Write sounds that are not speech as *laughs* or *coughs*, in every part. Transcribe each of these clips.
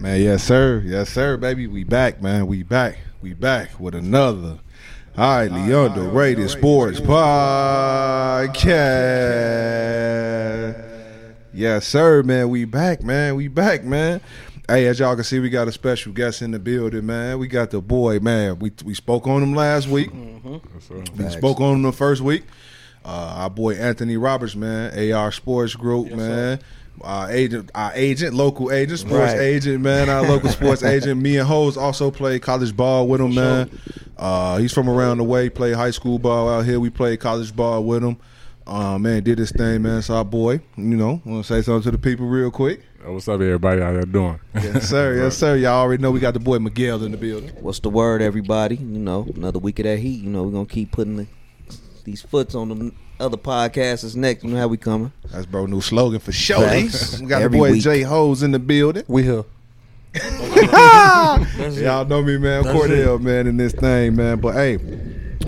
Man, yes, sir. Yes, sir, baby. We back, man. We back. We back with another All right, highly underrated sports podcast. Yes, sir, man. We back, man. We back, man. Hey, as y'all can see, we got a special guest in the building, man. We got the boy, man. We we spoke on him last week. We spoke on him the first week. Uh, our boy Anthony Roberts, man, AR Sports Group, man. Our agent, our agent, local agent, sports Right. agent, man. Our local *laughs* sports agent. Me and Hose also play college ball with him, man. Uh, he's from around the way. Played high school ball out here. We played college ball with him. Uh, man, did his thing, man. So our boy, you know, want to say something to the people real quick? Uh, What's up, everybody out there doing? Yes, sir. *laughs* yes, sir. Y'all already know we got the boy Miguel in the building. What's the word, everybody? You know, another week of that heat. You know, we're gonna keep putting the, these foots on the other podcasts. Is next. You know how we coming? That's bro new slogan for sure. Thanks. We got Every the boy week. Jay Hose in the building. We here. *laughs* Y'all know me, man. That's Cordell, man, in this thing, man. But hey,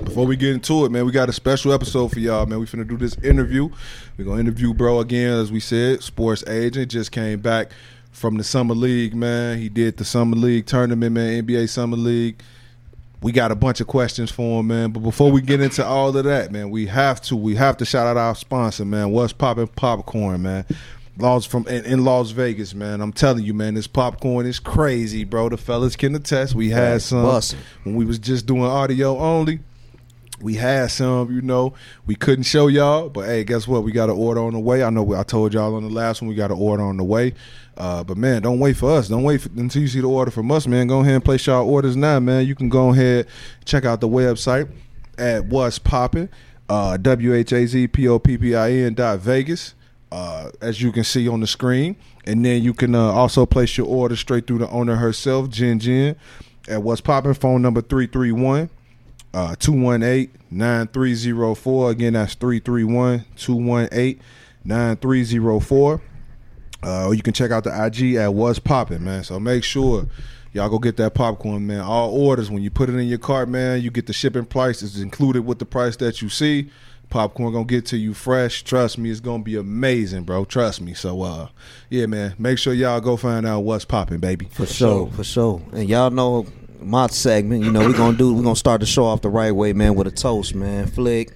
before we get into it, man, we got a special episode for y'all, man. We finna do this interview. We're gonna interview bro again, as we said, sports agent. Just came back from the summer league, man. He did the summer league tournament, man, NBA summer league. We got a bunch of questions for him, man. But before we get into all of that, man, we have to we have to shout out our sponsor, man. What's popping popcorn, man? Laws from in, in Las Vegas, man. I'm telling you, man, this popcorn is crazy, bro. The fellas can attest. We had some Bussin'. when we was just doing audio only. We had some, you know, we couldn't show y'all, but hey, guess what? We got an order on the way. I know I told y'all on the last one we got an order on the way. Uh, but man, don't wait for us. Don't wait for, until you see the order from us, man. Go ahead and place y'all orders now, man. You can go ahead check out the website at what's popping, uh, w h a z p o p p i n dot Vegas. Uh, as you can see on the screen, and then you can uh, also place your order straight through the owner herself, Jen Jen, at what's poppin'. Phone number three three one uh 218-9304 again that's 331-218-9304 uh or you can check out the IG at what's Popping, man. So make sure y'all go get that popcorn man. All orders when you put it in your cart man you get the shipping price it's included with the price that you see. Popcorn gonna get to you fresh. Trust me it's gonna be amazing bro. Trust me. So uh yeah man make sure y'all go find out what's popping, baby. For sure, for sure. And y'all know my segment. You know, we're gonna do. we're gonna start the show off the right way, man, with a toast, man. Flick,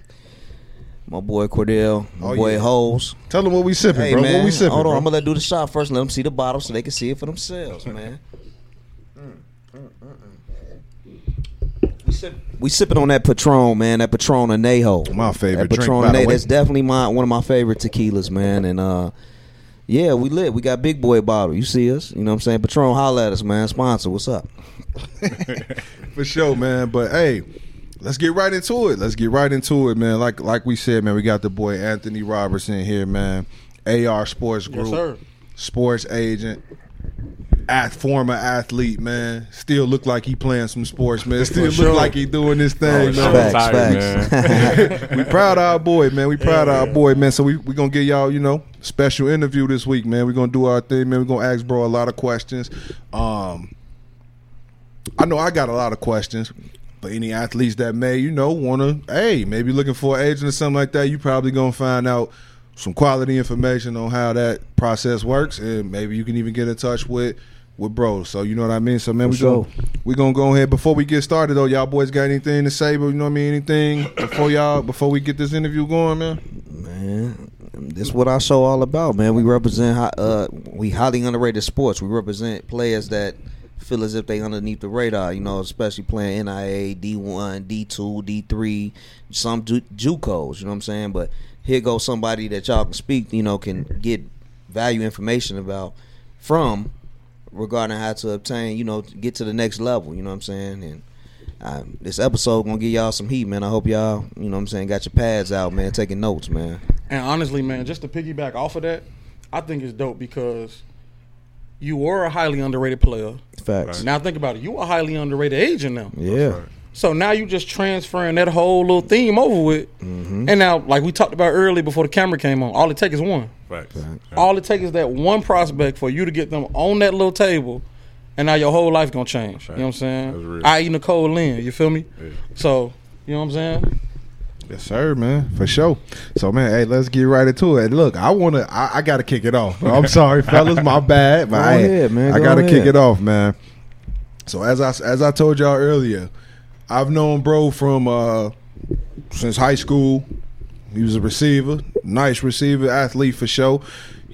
my boy Cordell, my Oh, boy yeah. Hose. tell them what we sipping Hey bro man, what we sipping hold on. bro? I'm gonna let do the shot first. Let them see the bottle so they can see it for themselves, *laughs* man. We sip- We sipping on that Patron, man. That Patron Anejo. My favorite That drink, Patron by Anejo. That's definitely my one of my favorite tequilas, man. And uh, yeah, we lit. We got big boy bottle. You see us? You know what I'm saying? Patron, holla at us, man. Sponsor. What's up? *laughs* For sure, man. But hey, let's get right into it. Let's get right into it, man. Like like we said, man, we got the boy Anthony Robertson here, man. AR Sports Group, Yes, sir. sports agent, at former athlete, man. Still look like he playing some sports, man. Still look sure. like he doing this thing, sure. man. Facts, tired, facts. *laughs* *laughs* we proud of our boy, man. We proud of our boy, man. So we we gonna get y'all, you know, special interview this week, man. We gonna do our thing, man. We gonna ask bro a lot of questions. Um, I know I got a lot of questions, but any athletes that may, you know, wanna, hey, maybe looking for an agent or something like that, you probably gonna find out some quality information on how that process works, and maybe you can even get in touch with with bro. So you know what I mean. So man, we sure. gonna we gonna go ahead before we get started though. Y'all boys got anything to say? But you know what I mean. Anything *coughs* before y'all before we get this interview going, man. Man, this what our show all about, man. We represent uh we highly underrated sports. We represent players that feel as if they underneath the radar, you know, especially playing NAIA, D1, D2, D3, some Ju- JUCOs, you know what I'm saying? But here goes somebody that y'all can speak, you know, can get value information about from regarding how to obtain, you know, to get to the next level, you know what I'm saying? And uh, this episode gonna give y'all some heat, man. I hope y'all, you know what I'm saying, got your pads out, man, taking notes, man. And honestly, man, just to piggyback off of that, I think it's dope because you were a highly underrated player. Facts. Now think about it. You a highly underrated agent now. Yeah. So now you just transferring that whole little theme over with. Mm-hmm. And now, like we talked about earlier before the camera came on, all it takes is one. Facts. All it takes is that one prospect for you to get them on that little table, and now your whole life gonna change. You know what I'm saying? real. I.e. Nicole Lynn. You feel me? Yeah. So you know what I'm saying? Yes, sir, man, for sure. So, man, hey, let's get right into it. Look, I want to, I, I got to kick it off. I'm *laughs* sorry, fellas, my bad, but Go I, ahead, man, I got to kick it off, man. So, as I as I told y'all earlier, I've known bro from uh since high school. He was a receiver, nice receiver, athlete for sure.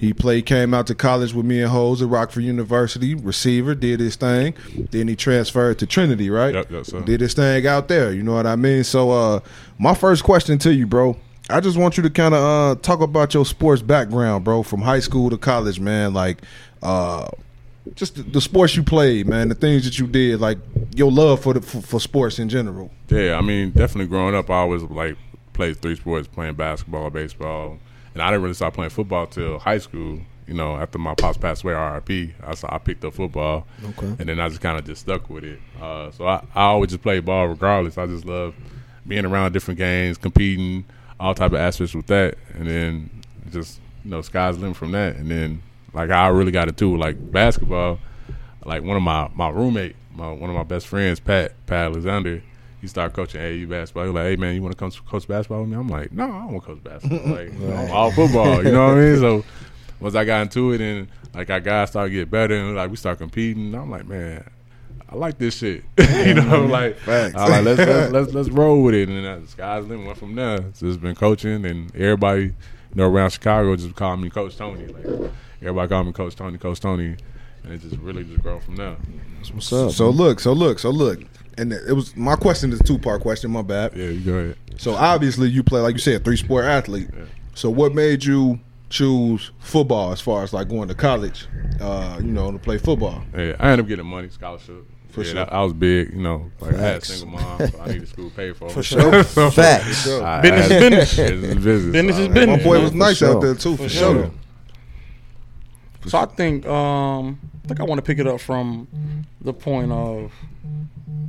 He played, came out to college with me and Hose at Rockford University, receiver, did his thing. Then he transferred to Trinity, right? Yep, yep, sir. Did his thing out there. You know what I mean? So, uh, my first question to you, bro. I just want you to kind of uh, talk about your sports background, bro, from high school to college, man. Like, uh, just the, the sports you played, man, the things that you did, like your love for the for, for sports in general. Yeah, I mean, definitely growing up, I always like played three sports, playing basketball, baseball, and I didn't really start playing football till high school. You know, after my pops passed away, RIP, I saw, I picked up football, Okay. and then I just kind of just stuck with it. Uh, so I, I always just played ball regardless. I just love being around different games, competing, all type of aspects with that, and then just you know, sky's limit from that. And then like I really got it too. like basketball. Like one of my my roommate, my one of my best friends, Pat Pat Alexander. He started coaching AAU basketball. He was like, "Hey man, you want to come coach basketball with me?" I'm like, "No, I don't want to coach basketball. *laughs* Like, I'm all football." You know what I mean? So *laughs* once I got into it, and like our guys started getting better, and like we start competing, I'm like, "Man, I like this shit." *laughs* you know, like Facts. I like let's, let's let's let's roll with it, and then the sky's limit. Went from there. So it's been coaching, and everybody, you know, around Chicago just call me Coach Tony. Like everybody call me Coach Tony, Coach Tony, and it just really just grow from there. That's what's up. So look, so look, so look, and it was my question is a two part question. My bad. Yeah, you go ahead. So obviously you play like you said, three sport athlete. Yeah. So what made you choose football as far as like going to college? Uh, you know, to play football. Yeah, I ended up getting money scholarship. For yeah, sure. that- I was big, you know. Like I had a single mom, so I needed school paid for. For sure. so, *laughs* Facts. I- Business *laughs* I is had- business. Business is business. Business So is business. My boy was nice sure. out there too, for, For sure. sure. So I think um, I think I want to pick it up from the point of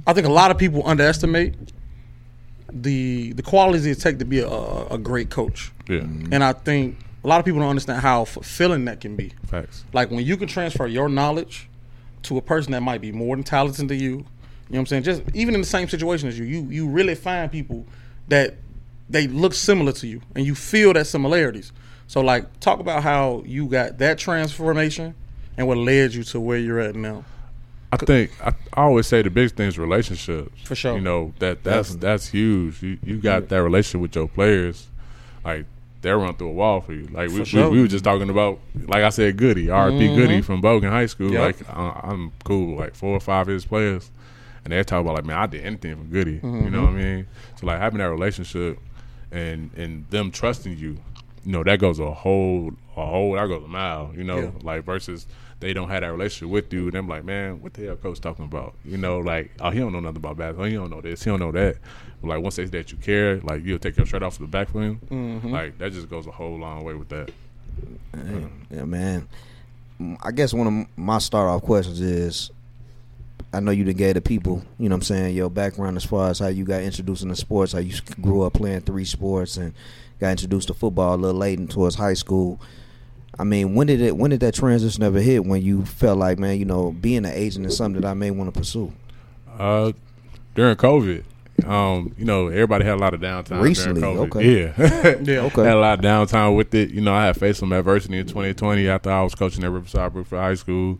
I think a lot of people underestimate the the qualities it take to be a, a great coach, Yeah, and I think a lot of people don't understand how fulfilling that can be. facts. Like when you can transfer your knowledge to a person that might be more than talented than you. You know what I'm saying? Just even in the same situation as you, you you really find people that they look similar to you and you feel that similarities. So like talk about how you got that transformation and what led you to where you're at now. I think I, I always say the biggest thing is relationships. For sure. You know that that's that's huge. You you got that relationship with your players, like they'll run through a wall for you. Like we, For sure. we, we were just talking about, like I said, Goody, RP mm-hmm. Goody from Bogan High School. Yep. Like I, I'm cool with like four or five of his players, and they talk about like, man, I did anything for Goody. You mm-hmm. know what I mean? So like having that relationship and and them trusting you, you know, that goes a whole a whole that goes a mile. You know, Yeah. like versus they don't have that relationship with you, and I'm like, man, what the hell, coach talking about? You know, like, oh, he don't know nothing about basketball. He don't know this. He don't know that. But like once they say that you care, like you'll take your shirt off the back for him. Mm-hmm. Like that just goes a whole long way with that. Yeah, man. Mm, I guess one of my start off questions is I know you done gave the people, you know what I'm saying, your background as far as how you got introduced into sports, how you grew up playing three sports and got introduced to football a little late and towards high school. I mean, when did it when did that transition ever hit when you felt like, man, you know, being an agent is something that I may want to pursue? Uh, during COVID, um, you know, everybody had a lot of downtime Recently, during COVID. okay. Yeah. *laughs* Yeah. Okay. had a lot of downtime with it. You know, I had faced some adversity in 2020 after I was coaching at Riverside Brookfield high school.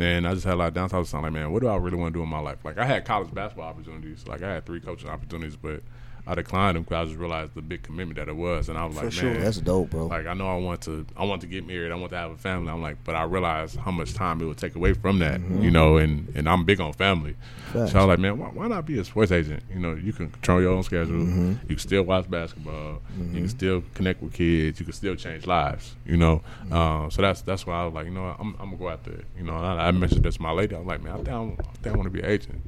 And I just had a lot of downtime. I was like, man, what do I really want to do in my life? Like, I had college basketball opportunities. Like, I had three coaching opportunities, but I declined them because I just realized the big commitment that it was. And I was like, sure. man, That's dope, bro. like I know I want to I want to get married, I want to have a family. I'm like, but I realized how much time it would take away from that, mm-hmm. you know, and, and I'm big on family. Facts. So I was like, man, why, why not be a sports agent? You know, you can control your own schedule. Mm-hmm. You can still watch basketball. You can mm-hmm. still connect with kids. You can still change lives. You know, uh, so that's that's why I was like, you know, I'm, I'm gonna go out there. You know, I, I mentioned this to my lady. I was like, man, I think I, I, think I want to be an agent.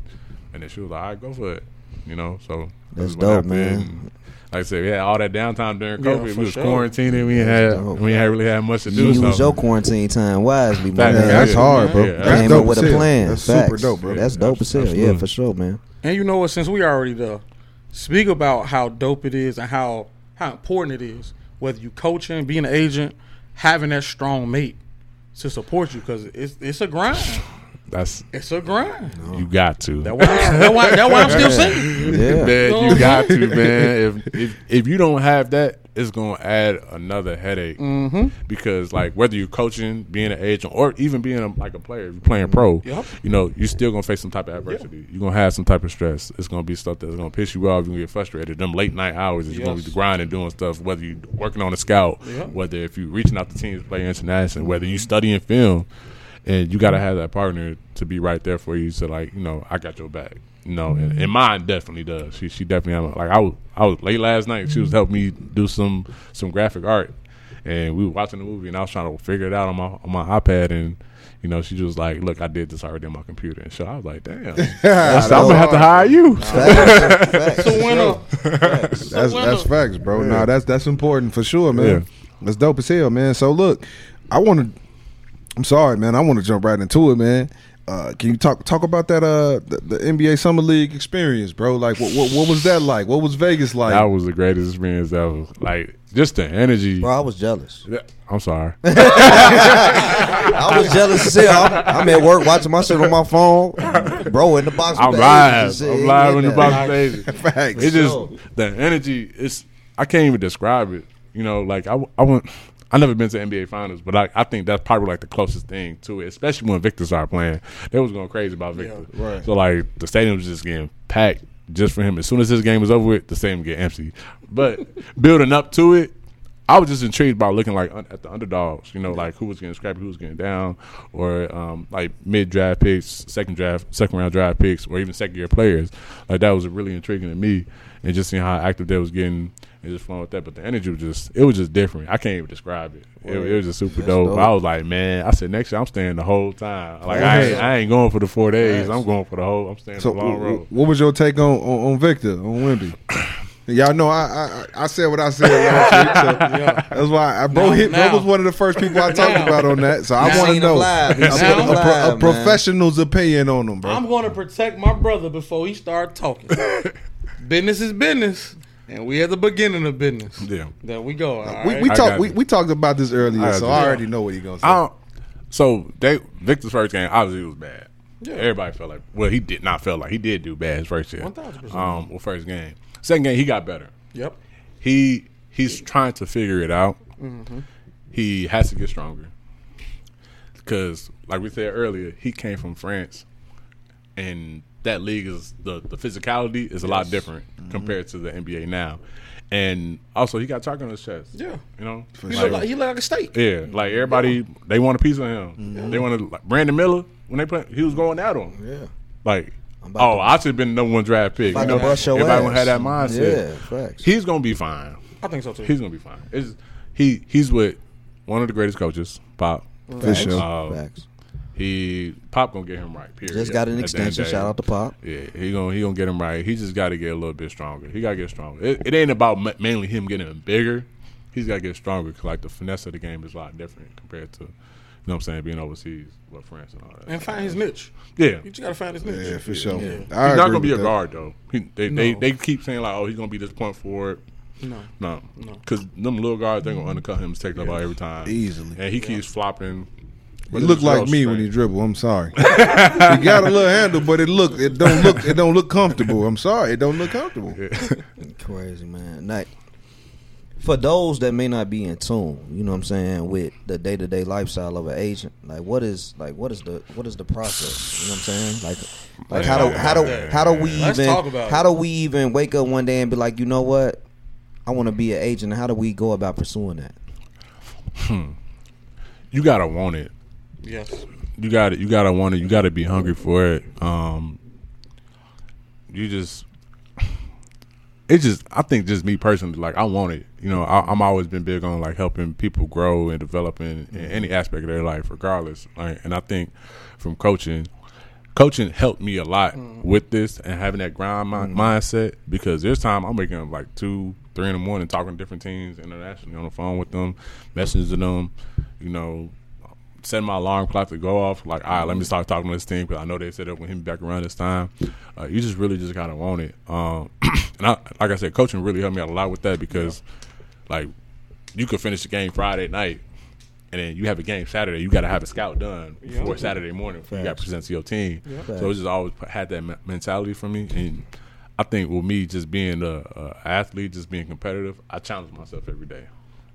And then she was like, all right, go for it. You know, so I That's just went out dope, there man. like I said, we had all that downtime during COVID. for we was sure. quarantining. We ain't had dope. we ain't had really had much to do. You so. use your quarantine time wisely, my Fact, man. yeah, that's hard, bro. yeah, That's Came dope up with a plan. That's Facts. super dope, bro. That's dope as hell. Yeah, for sure, man. And you know what? Since we already there, speak about how dope it is and how how important it is. Whether you coaching, being an agent, having that strong mate to support you because it's it's a grind. That's It's a grind. you got to. That's why, I'm, why, that's why I'm still singing. Yeah. man, you got to, man. If, if if you don't have that, it's gonna add another headache. Mm-hmm. Because like whether you're coaching, being an agent, or even being a, like a player, you're playing pro, Yep. you know you're still gonna face some type of adversity. You're gonna have some type of stress. It's gonna be stuff that's gonna piss you off. You're gonna get frustrated. Them late night hours, is you're gonna be grinding, doing stuff. Whether you're working on a scout, Yeah. whether if you're reaching out to teams to play international, whether you're studying film, and you gotta have that partner to be right there for you. So like you know, I got your back. You know, and, and mine definitely does. She she definitely like I was I was late last night. She was mm-hmm. helping me do some some graphic art, and we were watching the movie, and I was trying to figure it out on my on my iPad, and you know she was like, "Look, I did this already on my computer," and so I was like, "Damn, *laughs* that's- I'm gonna have to hire you." Facts, facts. *laughs* So winner. That's that's facts, bro. Nah, that's that's important for sure, man. Yeah. That's dope as hell, man. So look, I want to. I'm sorry, man. I want to jump right into it, man. Uh, can you talk talk about that uh the, the NBA Summer League experience, bro? Like, what, what what was that like? What was Vegas like? That was the greatest experience ever. Like just the energy. Bro, I was jealous. Yeah, I'm sorry. *laughs* I was jealous as hell. I'm, I'm at work watching my shit on my phone. Bro, in the box. I'm with live. agents and I'm shit. live in the Yeah. box stage. *laughs* Facts. It's just the energy. It's I can't even describe it. You know, like I I went. I never been to NBA Finals, but I, I think that's probably like the closest thing to it. Especially when Victor started playing, they was going crazy about Victor. right. So like the stadium was just getting packed just for him. As soon as his game was over with, the stadium get empty. But *laughs* building up to it, I was just intrigued by looking like un- at the underdogs. You know, like who was getting scrappy, who was getting down, or um, like mid draft picks, second draft, second round draft picks, or even second year players. Like that was really intriguing to me, and just seeing how active they was getting and just flowing with that. But the energy was just it was just different. I can't even describe it. It, it was just super dope. dope. I was like, man, I said next year I'm staying the whole time. Like I ain't, I ain't going for the four days. I'm going for the whole. I'm staying So, the long wh- road. wh- what was your take on on, on Victor on Wemby? Y'all know I, I I said what I said last week, so *laughs* Yeah. that's why I, bro. Now- hit, bro was one of the first people I talked about on that. So I want to know live. He a, seen a- a- live, a professional's opinion on him, bro. I'm going to protect my brother before he start talking. *laughs* business is business, and we at the beginning of business. Yeah. There we go. all we right? we talked we, we talked about this earlier, I so. I already know what he gonna say. I don't, so they Victor's first game obviously it was bad. Yeah. Everybody felt like well he did not feel like he did do bad his first year. 1000%. Um, well first game, second game he got better. Yep. He he's trying to figure it out. Mm-hmm. He has to get stronger because like we said earlier, he came from France, and that league is the the physicality is a lot different Mm-hmm. compared to the NBA now. And also, he got chalk on his chest. Yeah. you know, He Like- look like he look like a steak. yeah, like everybody, they want a piece of him. They want to. Like, Brandon Miller when they play, he was going at him. Yeah. Like, oh, to- I should have been the number one draft pick. About You to know, bust your everybody ass. gonna have that mindset. Yeah, facts. He's gonna be fine. I think so too. He's gonna be fine. It's, he he's with one of the greatest coaches, Pop. For sure. Uh, Facts. He Pop gonna get him right. Period. Just got an At the end of the extension. Shout out to Pop. Yeah, he gonna he gonna get him right. He just got to get a little bit stronger. He got to get stronger. It, it ain't about mainly him getting bigger. He's got to get stronger because like the finesse of the game is a lot different compared to, you know what I'm saying, being overseas, with France and all that. and find his niche. yeah, You just gotta find his niche. yeah, for sure. Yeah. I not gonna be a with that. guard though. He, they, they No. they keep saying like, oh, he's gonna be this point forward. No. No, No. because them little guards they're gonna undercut him, and take the ball every time Easily. and he keeps flopping. He But look it's like real me when straight. he dribble. I'm sorry. *laughs* he got a little handle, but it look it don't look it don't look comfortable. I'm sorry, it don't look comfortable. *laughs* Crazy man. Like for those that may not be in tune, you know what I'm saying, with the day to day lifestyle of an agent, like what is like what is the what is the process? You know what I'm saying? Like like how do how do how do we even how do we even wake up one day and be like, you know what? I want to be an agent. How do we go about pursuing that? Hmm. You gotta want it. Yes. you got it. You gotta want it. You gotta be hungry for it. Um, you just, it's just. I think just me personally, like I want it. You know, I, I'm always been big on like helping people grow and develop in, in any aspect of their life, regardless. Like, and I think from coaching, coaching helped me a lot with this and having that grind mi- mindset because there's time I'm waking up like two, three in the morning talking to different teams internationally on the phone with them, messaging them, you know, setting my alarm clock to go off. Like, all right, let me start talking to this team because I know they said they're going to hit me back around this time. Uh, you just really just kind of want it. Um, *clears throat* and I, like I said, coaching really helped me out a lot with that because, like, you could finish the game Friday night and then you have a game Saturday. You got to have a scout done before Saturday morning. before You got to present to your team. Yeah. So it just always had that me- mentality for me, and I think with me just being a, a athlete, just being competitive, I challenge myself every day.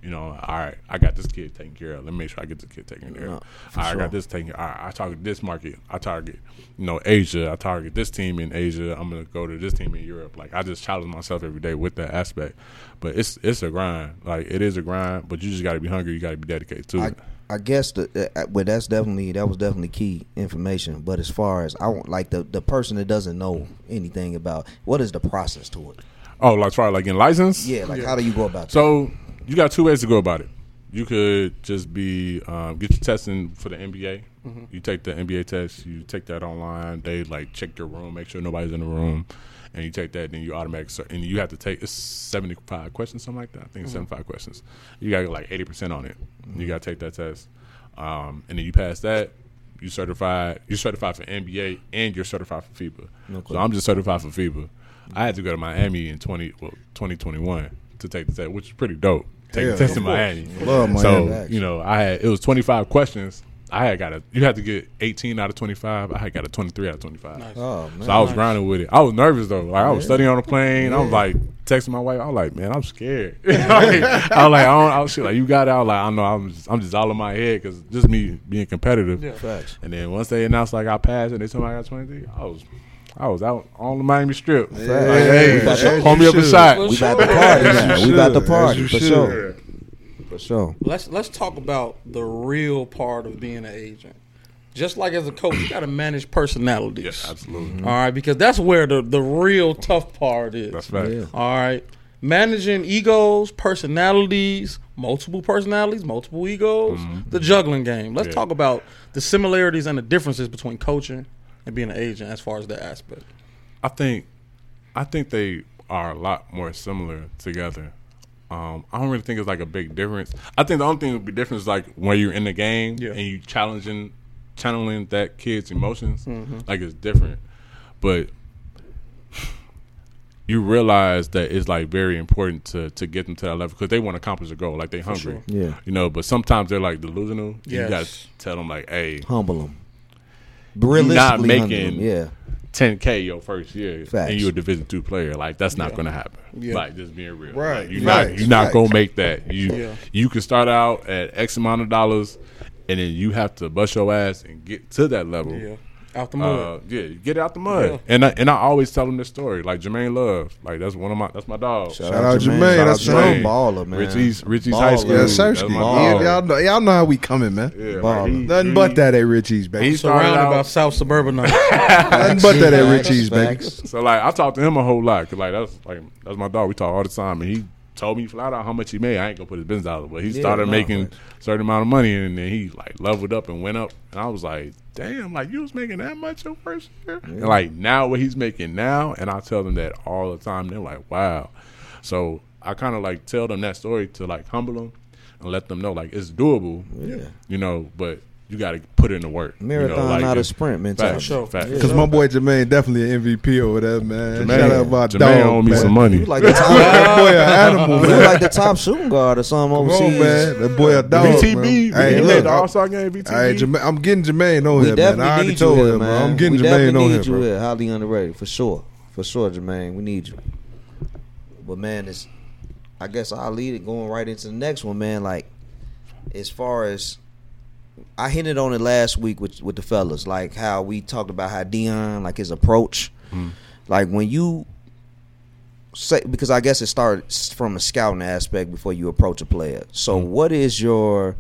You know, all right, I got this kid taken care of. Let me make sure I get this kid taken care No, of. All right, I got this taken. All right, I target this market. I target, you know, Asia. I target this team in Asia. I'm gonna go to this team in Europe. Like I just challenge myself every day with that aspect. But it's it's a grind. Like it is a grind. But you just got to be hungry. You got to be dedicated to I, it. I guess the uh, well, that's definitely that was definitely key information. But as far as I want, like the the person that doesn't know anything about what is the process to it? Oh, like try like in license. Yeah, like how do you go about that? So you got two ways to go about it. You could just be um, get your testing for the NBA. You take the NBA test. You take that online. They like check your room, make sure nobody's in the room, and you take that. Then you automatic cert- and you have to take it's seventy five questions, something like that. I think it's seventy five questions. You got like eighty percent on it. You got to take that test, um, and then you pass that. You certified. You certified for NBA and you're certified for FIBA. Okay. So I'm just certified for FIBA. I had to go to Miami in twenty well twenty twenty one to take the test, which is pretty dope. Take Yeah, the test in Miami. Love Miami. So Facts. you know, I had it was twenty five questions. I had got a you had to get eighteen out of twenty five. I had got a twenty three out of twenty five. Nice. oh man, So I was Nice. grinding with it. I was nervous though. Like I was studying on the plane. I was like texting my wife. I was like, man, I'm scared. *laughs* Like, I was like, I, don't, I was like, you got it. I was like, I know. I'm just, I'm just all in my head because just me being competitive. Yeah. facts. And then once they announced like I passed and they told me I got 23, I was I was out on the Miami Strip. Like, hey, As you hold me up a should. shot. We about to party now. We about to should. party for should. sure. For sure. Let's let's talk about the real part of being an agent. Just like as a coach, you got to manage personalities. Yes, absolutely. All right, because that's where the the real tough part is. That's fact. Yeah. All right. Managing egos, personalities, multiple personalities, multiple egos, mm-hmm. the juggling game. Let's Yeah. talk about the similarities and the differences between coaching and being an agent as far as that aspect. I think I think they are a lot more similar together. Um, I don't really think it's like a big difference. I think the only thing that would be different is like when you're in the game Yeah. and you challenging channeling that kid's emotions. Mm-hmm. Like it's different. But *sighs* you realize that it's like very important to to get them to that level because they want to accomplish a goal. Like they hungry. sure. Yeah. You know, but sometimes they're like delusional. You Yes. got to tell them like, hey, Humble them. Realistically, not making- yeah. 10k your first year Facts. and you're a division two player like that's not gonna happen Yeah. like just being real Right. Like, you're Facts. not you're not Facts. gonna make that you Yeah. you can start out at x amount of dollars and then you have to bust your ass and get to that level Yeah. Out the mud. uh, yeah, get it out the mud, Yeah. and I, and I always tell them this story. Like Jermaine Love, like that's one of my that's my dog. Shout, out Jermaine, Shout that's out Jermaine. Jermaine. Baller, man. Richie's Richie's Baller. high school. Yeah, That's Sersky. my Ball. dog. Y'all know, y'all know how we coming, man. Yeah, Baller. like, he- Nothing he- but that at Richie's, baby. He started Surrounded out, by South Suburban. *laughs* Nothing but that at Richie's, baby. So like I talked to him a whole lot because like that's like that's my dog. We talk all the time, and he told me flat out how much he made. I ain't gonna put his business out, but he Yeah, started no, making facts. certain amount of money, and then he like leveled up and went up. And I was like, damn, like you was making that much your first year, and like now what he's making now, and I tell them that all the time. They're like, wow. So I kind of like tell them that story to like humble them and let them know like it's doable. Yeah. You know, but you got to put in the work. you know, Marathon, like, not a sprint mentality. Facts, sure. Yeah. Because my boy Jermaine definitely an MVP over there, man. Jermaine, Shout out my Jermaine dog, owe me man. some money. You like the top, that *laughs* boy an animal, you like the top shooting guard or something Come overseas. on, man. That boy a The dog, VTB, man. he Hey, made look, the I- All Star game. VTB. Hey, Jermaine, I'm getting Jermaine on We here, man. I definitely already need told you him, here, man. man. I'm getting we Jermaine definitely on need here, you bro. here. Highly underrated, for sure. For sure, Jermaine. We need you. But man, it's I guess I'll lead it going right into the next one, man. Like as far as I hinted on it last week with with the fellas, like how we talked about how Dion, like his approach, mm-hmm. like when you say because I guess it starts from a scouting aspect before you approach a player. So mm-hmm. what is your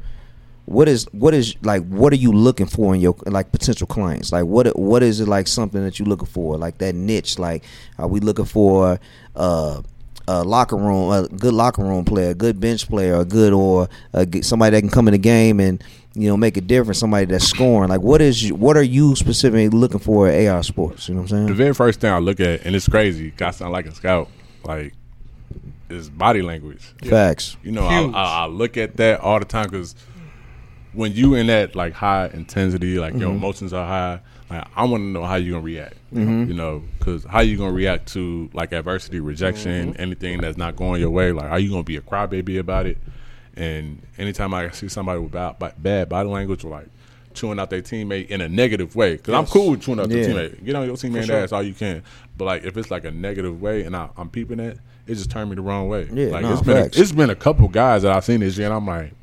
what is what is like what are you looking for in your like potential clients? Like what what is it like something that you looking for? Like that niche like are we looking for uh a locker room a good locker room player a good bench player a good or uh, a, g- somebody that can come in the game and you know make a difference somebody that's scoring like what is what are you specifically looking for at AR Sports you know what I'm saying? The very first thing I look at, and it's crazy. I sound like a scout, like, is body language. facts You know, I, I, I look at that all the time because when you in that like high intensity, like your mm-hmm. emotions are high. Like I want to know how you're gonna react. Mm-hmm. You know, because how you gonna react to like adversity, rejection, mm-hmm. anything that's not going your way. Like, are you gonna be a crybaby about it? And anytime I see somebody with bad, bad body language or like chewing out their teammate in a negative way, because I'm cool with chewing out Yeah. their teammate. Get on your teammate sure. ass all you can. But like if it's like a negative way and I, I'm peeping it, it just turned me the wrong way. Yeah, like no, it's been a, it's been a couple guys that I've seen this year, and I'm like,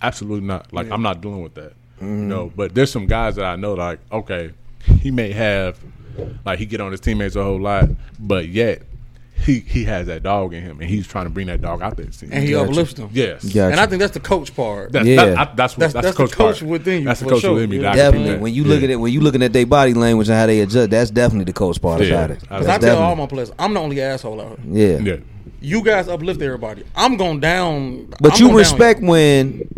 absolutely not. Like I'm not dealing with that. Mm-hmm. You know, but there's some guys that I know like okay, he may have like he get on his teammates a whole lot, but yet he he has that dog in him, and he's trying to bring that dog out there. and he Gotcha. uplifts them. yes, Gotcha. And I think that's the coach part. That's, Yeah. that, I, that's what That's- that's, that's the the coach, coach part. within you, That's the coach sure. within me. Yeah. that I can do Definitely. When you Yeah. look at it, when you looking at their body language and how they adjust, that's definitely the coach part Yeah. about it. Because Because I tell all my players, I'm the only asshole out here. yeah. yeah, You guys uplift everybody. I'm going down. But I'm you going down respect when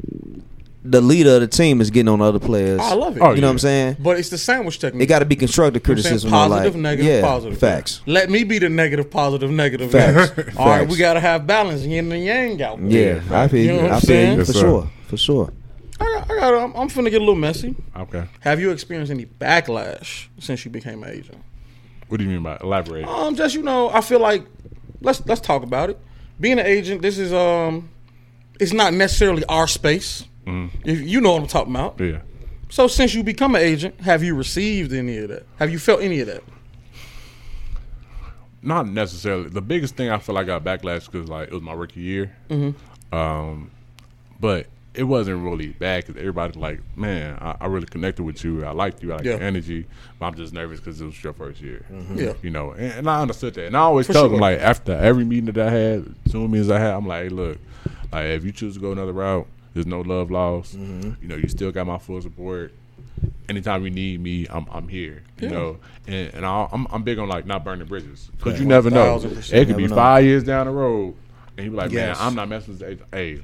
the leader of the team is getting on other players. I love it. Oh, you know what I'm saying? But it's the sandwich technique. It got to be constructive You know what I'm saying? criticism. Positive, like, negative, yeah, positive. Facts. Let me be the negative, positive, negative. Facts. *laughs* All right, we got to have balance, yin and yang out. there. Yeah, I feel You you. know what I I'm feel saying? you Yes, for sir. sure. For sure. I got, I got. I'm, I'm finna get a little messy. okay. Have you experienced any backlash since you became an agent? What do you mean by elaborate? Um, just you know, I feel like let's let's talk about it. Being an agent, this is um, it's not necessarily our space. If you know what I'm talking about. yeah. So since you become an agent, have you received any of that? Have you felt any of that? Not necessarily. The biggest thing I feel like I got backlash because like it was my rookie year, Mm-hmm. um, but it wasn't really bad because everybody like, man, I, I really connected with you. I liked you. I like Yeah. your energy. But I'm just nervous because it was your first year. Yeah. you know, and, and I understood that. And I always For tell sure. them like after every meeting that I had, Zoom meetings I had, I'm like, hey, look, like if you choose to go another route, there's no love lost. Mm-hmm. You know, you still got my full support. Anytime you need me, I'm I'm here. You know, and and I'll, I'm I'm big on like not burning bridges because you never know. It could be know. five years down the road, and you be like, Yes. man, I'm not messing with. Hey,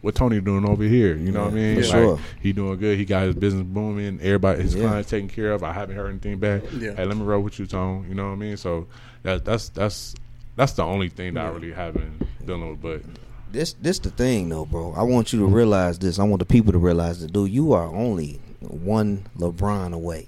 what Tony doing over here? You know what I mean? for Like, sure. He doing good. He got his business booming. Everybody, his Yeah. clients taken care of. I haven't heard anything back. Yeah. Hey, let me roll with you, Tone. You know what I mean? So that that's that's that's the only thing that I really haven't dealing with. But This this the thing though, bro. I want you to realize this. I want the people to realize that, dude. You are only one LeBron away.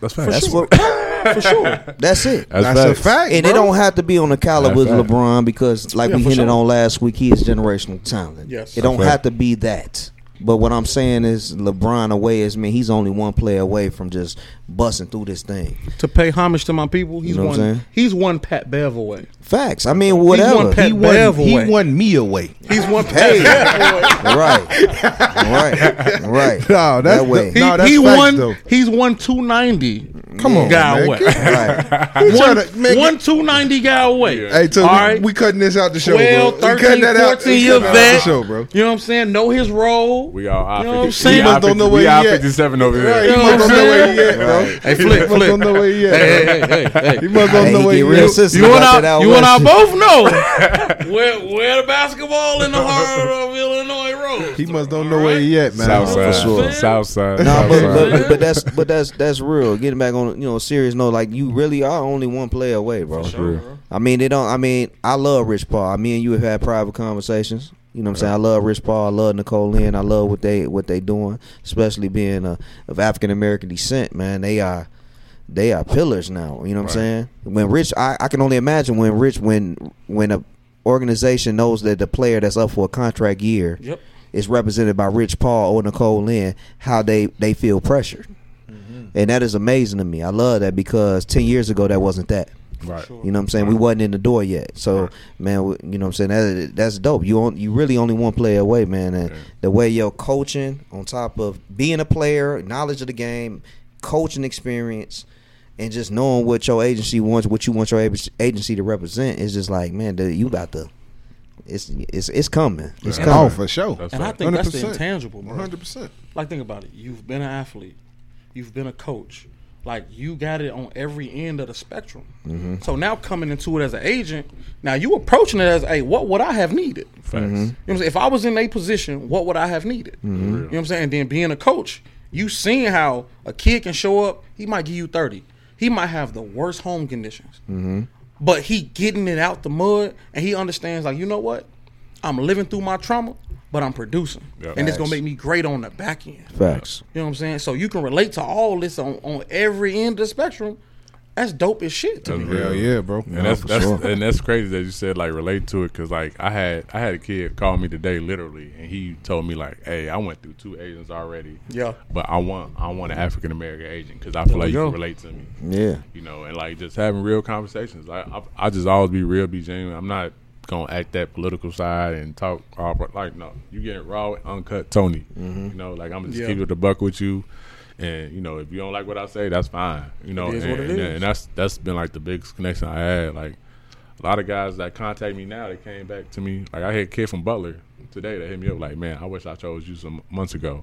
that's For. That's sure. what. *laughs* For sure. That's it. That's, That's a fact. and bro. it don't have to be on the caliber of LeBron because, like Yeah, we hinted sure. on last week, he is generational talent. Yes. it don't That's have to be that. But what I'm saying is, LeBron away is mean he's only one player away from just busting through this thing. to pay homage to my people, he's You know one. He's one Pat Bev away. Facts. I mean, whatever. one Pat he Bev won, he won me away. He's one Hey. Pat Bev away. right, right, right. *laughs* No, that's that way. the- No, he, that's he facts, won. though. He's one two ninety. Come on, guy man. away. right. He One, one two ninety guy away. Hey, so All we, right. we cutting this out the show, 12, bro. We 13, cutting that out. 14 we year cutting that out the vet. show, bro. You know what I'm saying? Know his role. We are I You know what I'm 50, saying? we He must don't know where we he I at. 57 over there. Right, You he must don't know where he saying? at, *laughs* bro. Hey, He flip, must flip. don't know where he at, Hey, hey, hey, hey, He must don't know where he real at. You and I, you and I both know where where the basketball in the heart of Illinois Road. He must don't know where he at, man. South For side, sure. South side. No, but, but, but that's but that's that's real. Getting back on you know serious note, like you really are only one player away, bro. I mean, they don't. I mean, I love Rich Paul. Me and you have had private conversations. You know what I'm saying? I love Rich Paul. I love Nicole Lynn. I love what they what they doing, especially being uh, of African American descent. Man, they are they are pillars now. You know what I'm saying? When Rich, I, I can only imagine when Rich when when a organization knows that the player that's up for a contract year Yep. is represented by Rich Paul or Nicole Lynn, how they they feel pressured. And that is amazing to me. I love that because ten years ago that wasn't that. Right. You know what I'm saying? We wasn't in the door yet. So Right. man, we- you know what I'm saying? That that's dope. You on, you really only one player away, man. And Yeah. the way your coaching on top of being a player, knowledge of the game, coaching experience, and just knowing what your agency wants, what you want your agency to represent is just like, man, dude, you about to it's it's it's coming. It's Yeah. coming. Oh, for sure. That's And I fact. think that's the 100%. intangible, One bro. hundred percent. Like think about it. You've been an athlete. You've been a coach. Like you got it on every end of the spectrum. Mm-hmm. So now coming into it as an agent, now you approaching it as, hey, what would I have needed? Facts. Mm-hmm. You know what If I was in a position, what would I have needed? You know what I'm saying? And then being a coach, you seeing how a kid can show up, he might give you 30. He might have the worst home conditions. But he getting it out the mud and he understands like, you know what? I'm living through my trauma, but I'm producing. Yeah. And it's gonna make me great on the back end. Facts. You know what I'm saying? So you can relate to all this on, on every end of the spectrum That's dope as shit to That's me. real. Hell yeah, bro. And that's that's sure. and that's crazy that you said like relate to it because like I had I had a kid call me today literally and he told me like hey I went through two agents already Yeah. but I want I want an African American agent because I feel like you go. can relate to me Yeah. you know and like just having real conversations I I, I just always be real be genuine I'm not gonna act that political side and talk all, like no you get it raw uncut Tony you know like I'm just Yeah. keep it the buck with you. And you know, if you don't like what I say, that's fine. You know, and, and, and that's that's been like the biggest connection I had. Like a lot of guys that contact me now, they came back to me. Like I had a kid from Butler today that hit me up like, man, I wish I chose you some months ago.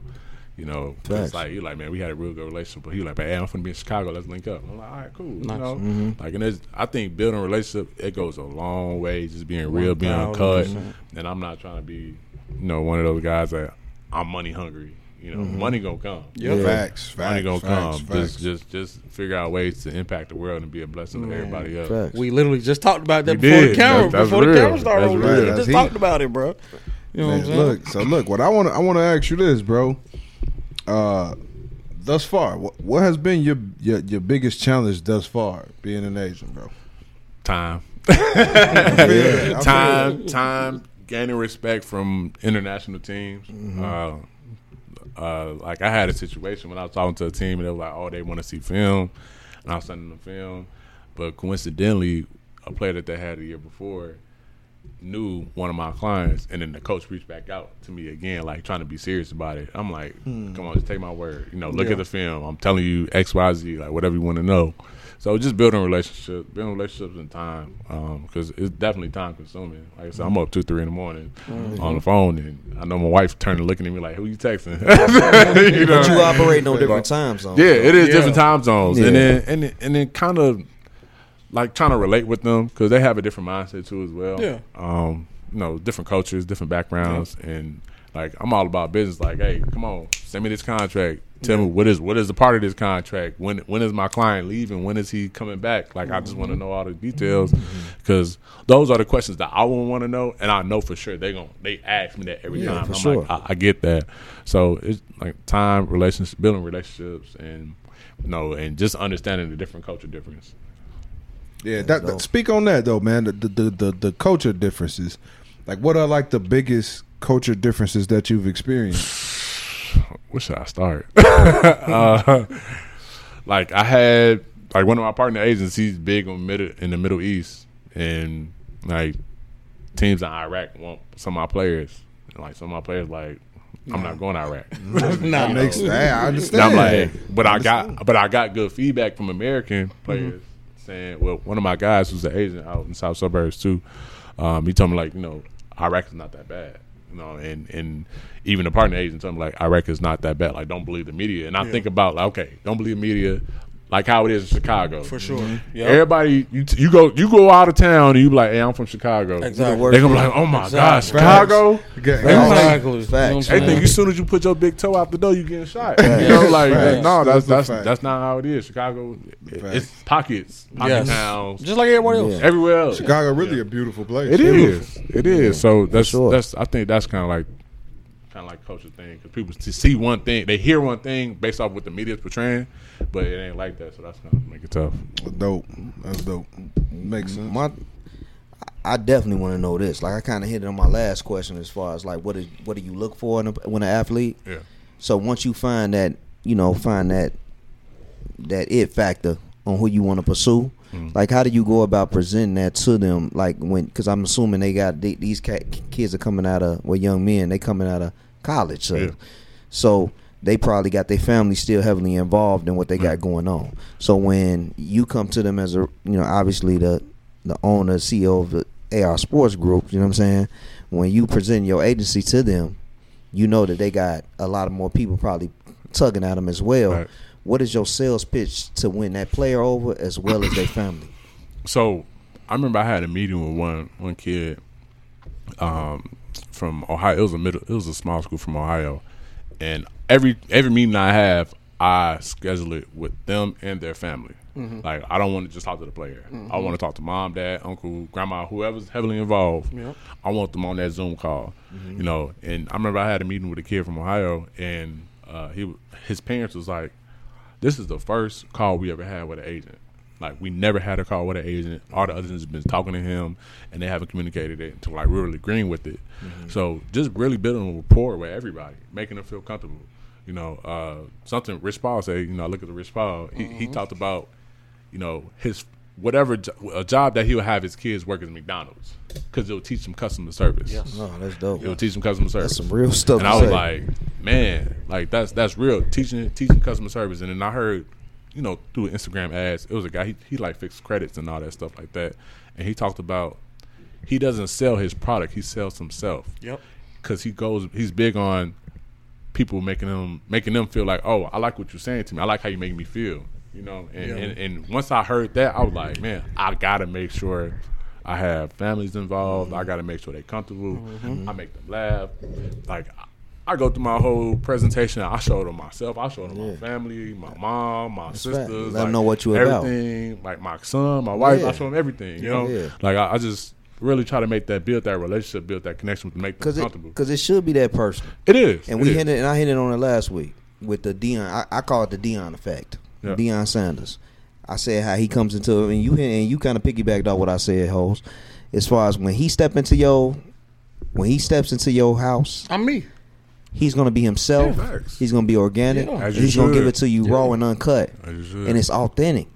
You know, it's like you like, man, we had a real good relationship. But he like, hey, I'm gonna be in Chicago. Let's link up. I'm like, all right, cool. Nice. You know, Mm-hmm. like, and there's, I think building a relationship it goes a long way. Just being real, being uncut. 1000%. And I'm not trying to be, you know, one of those guys that I'm money hungry. You know, Mm-hmm. money gonna come. Yeah. Facts, facts, Money gonna facts, come. facts. Just, just, just figure out ways to impact the world and be a blessing to everybody else. Facts. We literally just talked about that We before the camera. That's- that's before the camera started That's rolling, real. we That's just heat. talked about it, bro. You know what I'm saying? look, so look, what I want I want to ask you this, bro. Uh, thus far, what, what has been your, your your biggest challenge thus far being an agent, bro? Time. *laughs* *laughs* Yeah, I time, time, gaining respect from international teams. Mm-hmm. Uh, uh, like I had a situation when I was talking to a team and they were like, "Oh, they want to see film," and I was sending them film. But coincidentally, a player that they had the year before knew one of my clients, and then the coach reached back out to me again, like trying to be serious about it. I'm like, hmm. "Come on, just take my word. You know, look Yeah. at the film. I'm telling you X, Y, Z, like whatever you want to know." So just building relationships, building relationships in time, um, because it's definitely time consuming. Like I said, I'm up two, three in the morning on the phone, and I know my wife turning looking at me like, "Who you texting?" *laughs* *laughs* you know, But you operate on different time zones. yeah, it is Yeah. different time zones, and then and then- and then kind of like trying to relate with them because they have a different mindset too as well. Yeah. um, you know, different cultures, different backgrounds, and like I'm all about business. Like, hey, come on, send me this contract. Tell me what is what is the part of this contract. When when is my client leaving? When is he coming back? Like, I just want to know all the details because those are the questions that I would want to know, and I know for sure they gon' they ask me that every Yeah, time. for I'm sure. like, I, I get that. So it's like time, relationships, building relationships, and you know, and just understanding the different culture difference. Yeah, that, that- speak on that though, man. The, the the the the culture differences. Like, what are like the biggest culture differences that you've experienced? *sighs* Where should I start? *laughs* uh, like I had like one of my partner agents. He's big on middle in the Middle East, and like teams in Iraq want some of my players. And, like some of my players, like I'm not going to Iraq. *laughs* nah, Makes know. hey, I And understand. I'm like, but I got, but I got good feedback from American players Mm-hmm. Saying, well, one of my guys who's an agent out in South Suburbs too, um, he told me like, you know, Iraq is not that bad, you know, and and even the partner agent told me like, Iraq is not that bad. Like, don't believe the media. And I think about like, okay, don't believe media. Like how it is in Chicago, for sure. Mm-hmm. Yeah. Everybody, you, you go, you go out of town, and you be like, "Hey, I'm from Chicago." Exactly. They gonna be like, "Oh my God, Chicago!" Get- Exactly. Facts. You know They think as soon as you put your big toe out the door, you getting shot. You know, like Facts. no, that's Those that's that's not how it is. Chicago, it- it's pockets, pocket Yes. towns, Just like everybody else. Yeah. everywhere else. Chicago really a beautiful place. It is, it is. So that's sure. that's. I think that's kind of like kind of like culture thing because people to see one thing, they hear one thing based off what the media's portraying, but it ain't like that. So that's kind of make it tough. Dope. That's dope. Makes sense. My, I definitely want to know this. Like I kind of hit it on my last question as far as like what is what do you look for in a, when an athlete? Yeah. So once you find that, you know, find that that it factor on who you want to pursue, mm-hmm. like how do you go about presenting that to them? Like when, because I'm assuming they got they, these ca- kids are coming out of well, young men, they coming out of college, so Yeah. so they probably got their family still heavily involved in what they got going on. So when you come to them as a, you know, obviously the the owner, CEO of the AR Sports Group, you know what I'm saying? When you present your agency to them, you know that they got a lot of more people probably tugging at them as well. Right. What is your sales pitch to win that player over as well as their family? So I remember I had a meeting with one one kid um, from Ohio. It was a middle. It was a small school from Ohio, and every every meeting I have, I schedule it with them and their family. Mm-hmm. Like I don't want to just talk to the player. I mm-hmm. want to talk to mom, dad, uncle, grandma, whoever's heavily involved. Yep. I want them on that Zoom call. Mm-hmm. You know, and I remember I had a meeting with a kid from Ohio, and uh, he his parents was like, "This is the first call we ever had with an agent." Like we never had a call with an agent. All the others has been talking to him, and they haven't communicated it until like we're really agreeing with it. So just really building a rapport with everybody, making them feel comfortable. You know, uh, something Rich Paul said. You know, I look at the Rich Paul. He, he talked about, you know, his whatever jo- a job that he would have his kids work at McDonald's because it'll teach them customer service. Yes. Oh, that's dope. It'll teach them customer service. That's some real stuff. And I was say. like, man, like that's that's real teaching teaching customer service. And then I heard, you know, through Instagram ads, it was a guy he he like fixed credits and all that stuff like that. And he talked about he doesn't sell his product, he sells himself Yep. because he goes he's big on people making them making them feel like, oh, I like what you're saying to me. I like how you make me feel. You know, and, Yeah. and, and once I heard that, I was like, man, I gotta make sure I have families involved. I mm-hmm. gotta make sure they're comfortable. Mm-hmm. I make them laugh. Like I go through my whole presentation. I show them myself. I show them my family, my mom, my right. sisters. Let 'em like, know what you about. everything. Like my son, my wife. Yeah. I show them everything. You know, Yeah. like I, I just really try to make that build that relationship, build that connection, to make them because it, comfortable. cause it should be that personal. it is, And It we is. hit it, and I hit it on it last week with the Deion. I, I call it the Deion effect. Yeah. Deion Sanders. I said how he comes into and you hit- and you kind of piggybacked off what I said, host. As far as when he step into your, when he steps into your house, I'm me. He's gonna be himself. Yeah, he's gonna be organic. Yeah. He's gonna give it to you raw and uncut, As you should. and it's authentic.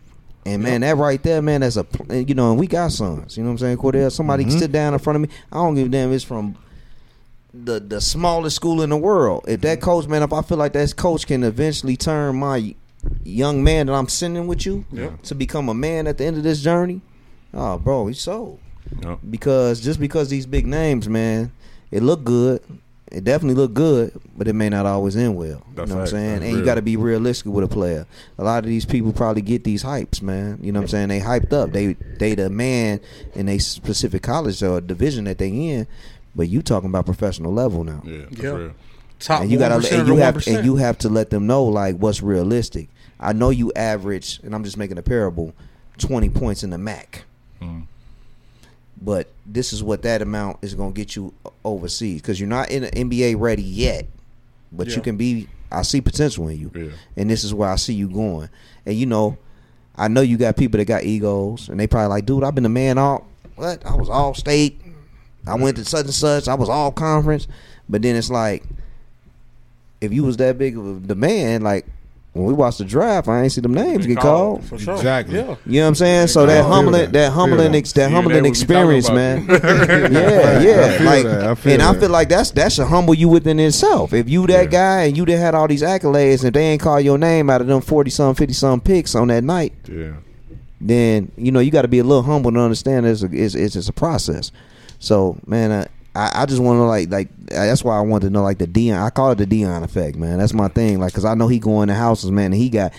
And man, that right there, man, that's a you know, and we got sons. You know what I'm saying, Cordell? Somebody Mm-hmm. can sit down in front of me. I don't give a damn. It's from the the smallest school in the world. If that coach, man, if I feel like that coach can eventually turn my young man that I'm sending with you to become a man at the end of this journey, oh, bro, he's sold. Because just because these big names, man, it look good. It definitely look good, but it may not always end well. That's you know what I'm saying? That's and you got to be realistic with a player. A lot of these people probably get these hypes, man. You know what I'm saying? They hyped up. They they the man in a specific college or division that they in, but you talking about professional level now. Yeah, that's Yeah. real. Top And you gotta 1% and you have 1%. and you have to let them know like what's realistic. I know you average, and I'm just making a parable, twenty points in the MAC. Mm. But this is what that amount is going to get you overseas because you're not in the NBA ready yet, but Yeah. you can be. I see potential in you, Yeah. and this is where I see you going. And you know, I know you got people that got egos, and they probably like, dude, I've been the man all. What? I was all state. I went to such and such. I was all conference. But then it's like, if you was that big of a the man, like when we watched the draft, I ain't see them names get called. called. For sure. Exactly. Yeah. You know what I'm saying? So that humbling, that. that, humbling, that. ex, that humbling they would be talking experience, man. yeah, *laughs* yeah. I like. I feel and I feel like that's that should humble you within itself. If you that Yeah. guy and you done had all these accolades, and they ain't call your name out of them forty some, fifty some picks on that night, Yeah. then you know you got to be a little humble to understand it's, a, it's it's just a process. So man, I I, I just want to like like uh, that's why I wanted to know like the Deion. I call it the Deion effect, man. That's my thing. Like, cause I know he going to houses, man, and he got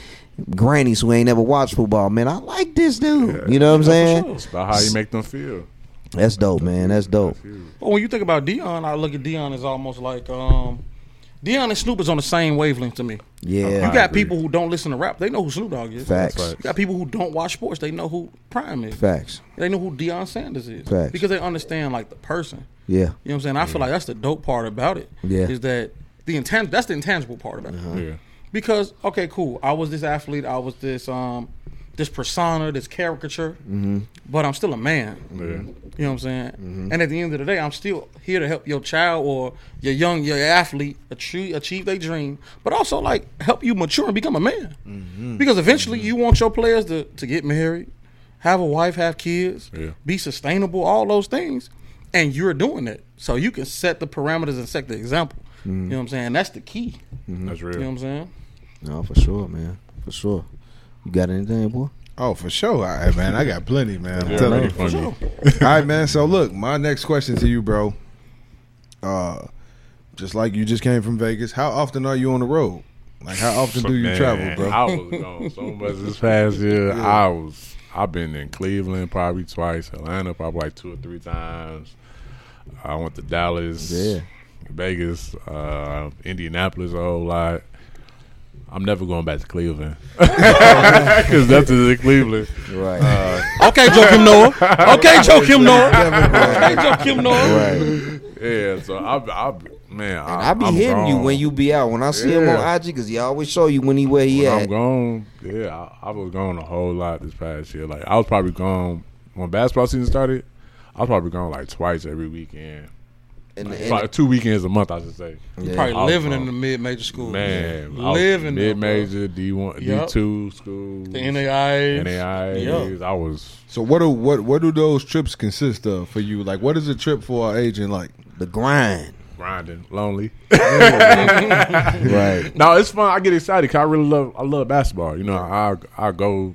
grannies who ain't never watched football. Man, I like this dude. You know what I'm saying? sure. It's about how you make them feel. That's dope, man. That's dope. But when you think about Deion, I look at Deion as almost like um, Deion and Snoop is on the same wavelength to me. Yeah. You got people who don't listen to rap, they know who Snoop Dogg is. Facts. That's You got people who don't watch sports, they know who Prime is. Facts. They know who Deion Sanders is. Facts. Because they understand like the person. Yeah. You know what I'm saying? I feel like that's the dope part about it. Yeah. Is that the intan- that's the intangible part about it. Yeah. Because okay, cool. I was this athlete. I was this um this persona, this caricature. Mm-hmm. But I'm still a man. Yeah. You know what I'm saying? Mm-hmm. And at the end of the day, I'm still here to help your child or your young your athlete achieve achieve their dream, but also like help you mature and become a man. Mm-hmm. Because eventually, mm-hmm. you want your players to to get married, have a wife, have kids, Yeah. be sustainable, all those things, and you're doing it. So you can set the parameters and set the example. You know what I'm saying? That's the key. That's real. You know what I'm saying? No, for sure, man. For sure. You got anything, boy? Oh, for sure, I, man. I got plenty, man. I'm Yeah, telling you. funny. All right, man. So look, my next question to you, bro. Uh, just like you just came from Vegas, how often are you on the road? Like, how often do you Man, travel, bro? I was gone so much this *laughs* past year. I was. I've been in Cleveland probably twice, Atlanta probably like two or three times. I went to Dallas, Yeah. Vegas, uh, Indianapolis a whole lot. I'm never going back to Cleveland *laughs* because that's in Cleveland. Right. Uh, okay, Joakim Noah. Okay, Joakim Noah. *laughs* Okay, Joakim Noah. right. Yeah, so I, I, Man, And I be I'm hitting you when you be out. When I see him on IG, because he always show you when he where he When I'm gone, yeah, I, I was gone a whole lot this past year. Like I was probably gone when basketball season started. I was probably gone like twice every weekend. And, Like, and- like two weekends a month, I should say. yeah. Probably I was living in wrong. the mid major school. Man, living mid major, D one, D two school, The NAIA. NAIAs. I was So what do what what do those trips consist of for you? Like, what is a trip for an agent like? the grind. grinding, lonely. *laughs* *laughs* Right. No, it's fun. I get excited because I really love. I love basketball. You know, I I go.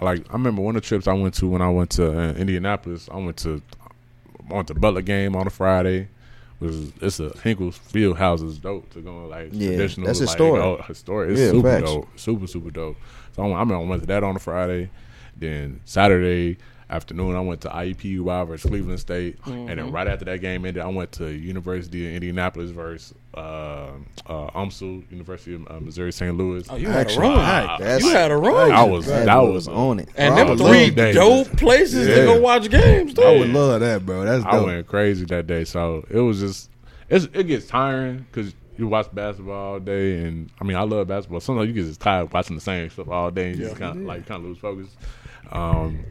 Like I remember one of the trips I went to when I went to uh, Indianapolis. I went to I went to Butler game on a Friday. Was it's a Hinkle Fieldhouse is dope to go like Yeah, traditional. that's like, historic. oh, historic. It's Yeah, super facts. dope. Super super dope. So I went, I remember I went to that on a Friday. Then Saturday afternoon I went to IUPUI versus Cleveland State, and Mm-hmm. then right after that game ended, I went to University of Indianapolis versus uh, uh, UMSL, University of uh, Missouri St. Louis. Oh, you had a run. That's- you had a run. I was That that, was was on it. and I them three loving that. dope places to go watch games. Too. I would love that, bro. That's I went crazy that day. So it was just it's, it gets tiring because you watch basketball all day, and I mean I love basketball. Sometimes you get just tired watching the same stuff all day, and you just kind of like kind of lose focus. Um,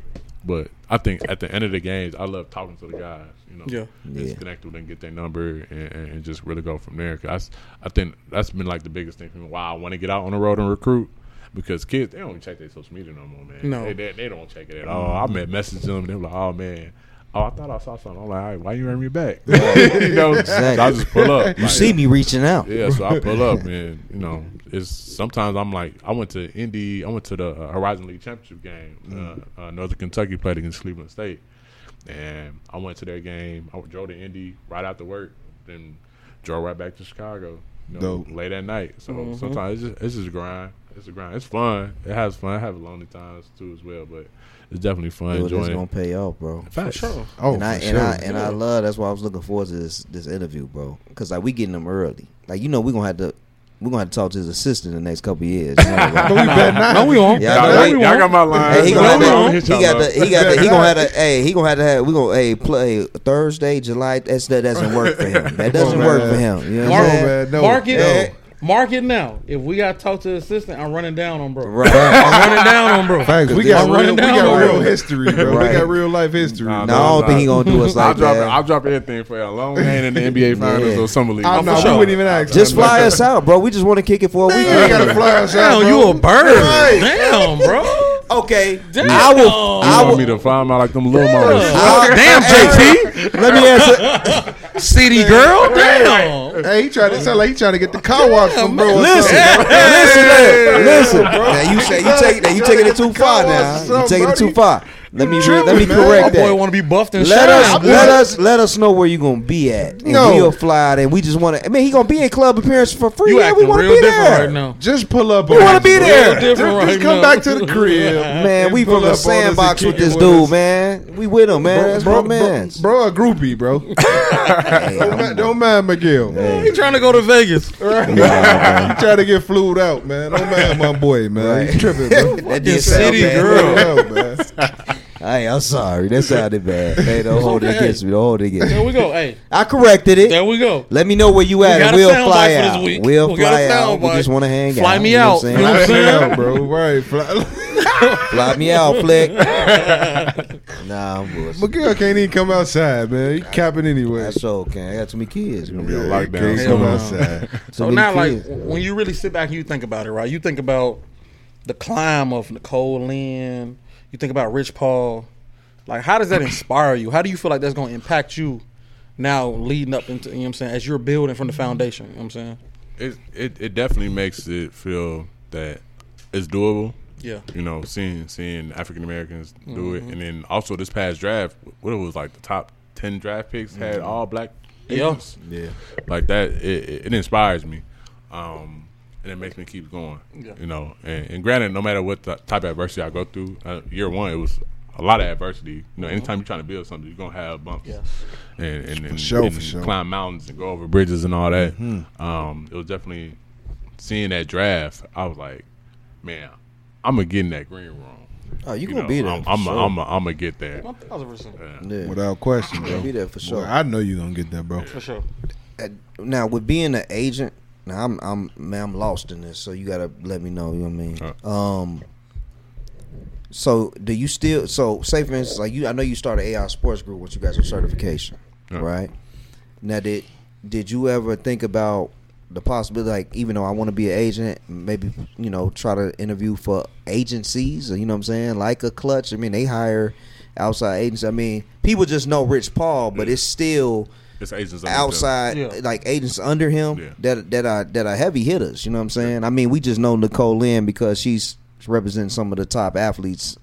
but I think at the end of the games, I love talking to the guys. You know, Yeah. Yeah. connect with them, get their number, and, and, and just really go from there. Cause I, I think that's been like the biggest thing for me. Why I want to get out on the road and recruit. Because kids, they don't even check their social media no more, man. No. they, they, they don't check it at all. I met message them, and they were like, "Oh man, oh I thought I saw something." I'm like, All right, "Why you ran me back?" *laughs* you know, Exactly. so I just pull up. You like- see me reaching out. yeah, so I pull up, *laughs* and you know, it's sometimes I'm like, I went to Indy, I went to the uh, Horizon League championship game. Uh, uh, Northern Kentucky played against Cleveland State, and I went to their game. I drove to Indy right after work, then drove right back to Chicago. You know, late at night. So sometimes it's just, it's just a grind. It's a grind. It's fun. It has fun. I have lonely times too as well, but it's definitely fun. Dude, it's gonna pay off, bro. For sure. oh, and I for and sure. I and I love that's why I was looking forward to this this interview, bro. Because like we getting them early. Like you know we gonna have to we gonna have to talk to his assistant the next couple of years. You know, like- *laughs* But we better not. No, we won't. Y'all, I know. y'all- y'all got my line. Hey, he So gonna, I'm have gonna he got up. the, he got the, he gonna have to, hey, he gonna have to have, we gonna, hey, play Thursday, July, that's, that doesn't work for him. That doesn't on, work man. for him. You know what I'm saying? man. No, Mark it. No. Mark it now. If we got to talk to the assistant, I'm running down on bro. Right. I'm running down on bro. Facts. *laughs* We got I'm real, running we down got on real history, bro. Right. We got real life history. Nah, No, I don't think he gonna do us I'll like drop. that. I'll drop anything for you. A long man in the NBA Finals Yeah. or summer league. Oh, I for know. We sure. wouldn't even ask. Just fly us *laughs* out, bro. We just want to kick it for a Man, you gotta fly us out. Damn, you a bird. Damn, bro. Okay, Damn. I will. You I want will. me to fly him out like them little mamas? I- Damn, JT. Let me answer. City girl. Damn. Hey, he trying to sound like he trying to get the car wash from bro. Listen, listen, listen, listen. Now you say you take now you taking it too far now. You taking it too far. Let me re- let me man. correct My boy that. want to be buffed and Let us let us let us know where you gonna be at, and No. we'll fly out. And we just want to. I mean, he gonna be in club appearance for free. You yeah, we acting want to real be different there. right now. Just pull up. We on wanna us, be bro. there. Real different Just, just right come now. back to the crib, *laughs* Man, and we pull from the up on us and sandbox kick with it this dude, us. man. We with him, man. That's bro, my man. Bro, a groupie, bro. *laughs* don't, ma- don't mind Miguel. He trying to go to Vegas. *laughs* Right. he trying to get flued out, man. Don't mind my boy, man. Right. He's tripping, bro. That did sound city bad. girl. Hell, man. Hey, I'm sorry. That sounded bad. Hey, don't hold it against me. Don't hold it against me. There me. we go. Hey, I corrected it. there we go. Let me know where you at, got and we'll fly out. We'll We fly out. We just want to hang out. Fly out. me You know out. what I'm You know saying? what I'm saying? Bro. Right. Fly- Fly me out, Flick. *laughs* nah, I'm bullshit. Miguel can't even come outside, man. He capping anyway. That's okay. I got too many kids. Gonna be on Yeah, lockdown. Can't Hell come outside. So many now, like kids. when you really sit back and you think about it, right? You think about the climb of Nicole Lynn. You think about Rich Paul. Like, how does that inspire you? How do you feel like that's going to impact you now, leading up into you know what I'm saying as you're building from the foundation? You know what I'm saying? It, it it definitely makes it feel that it's doable. Yeah. You know, seeing seeing African Americans do it, Mm-hmm. and then also this past draft, what it was like the top ten draft picks had all black. Mm-hmm. Yeah. agents. Yeah. like that. It, it, it inspires me, um, and it makes me keep going. Yeah. You know, and, and granted, no matter what the type of adversity I go through, uh, year one it was a lot of adversity. You know, anytime you're trying to build something, you're gonna have bumps. Yes. and and, and, sure, and for sure. climb mountains and go over bridges and all that. Um, it was definitely seeing that draft. I was like, man, I'm gonna get in that green room. Oh, you You gonna know, be there? I'm I'm sure. I'm I'm gonna get there. One thousand percent. Yeah. Without question, bro. be there for Boy, sure. I know you're gonna get that, bro. For sure. uh, now with being an agent, now I'm I'm man, I'm lost in this. So you gotta let me know. You know what I mean? Um. So do you still? So say for instance, like you, I know you started AR Sports Group once you got your certification, Yeah. right? Now did did you ever think about the possibility, like even though I want to be an agent, maybe you know try to interview for agencies, you know what I'm saying, like a Klutch. I mean, they hire outside agents. I mean, people just know Rich Paul, but it's still It's agents under outside Yeah. like agents under him Yeah. that that are that are heavy hitters. You know what I'm saying? I mean, we just know Nicole Lynn because she's representing some of the top athletes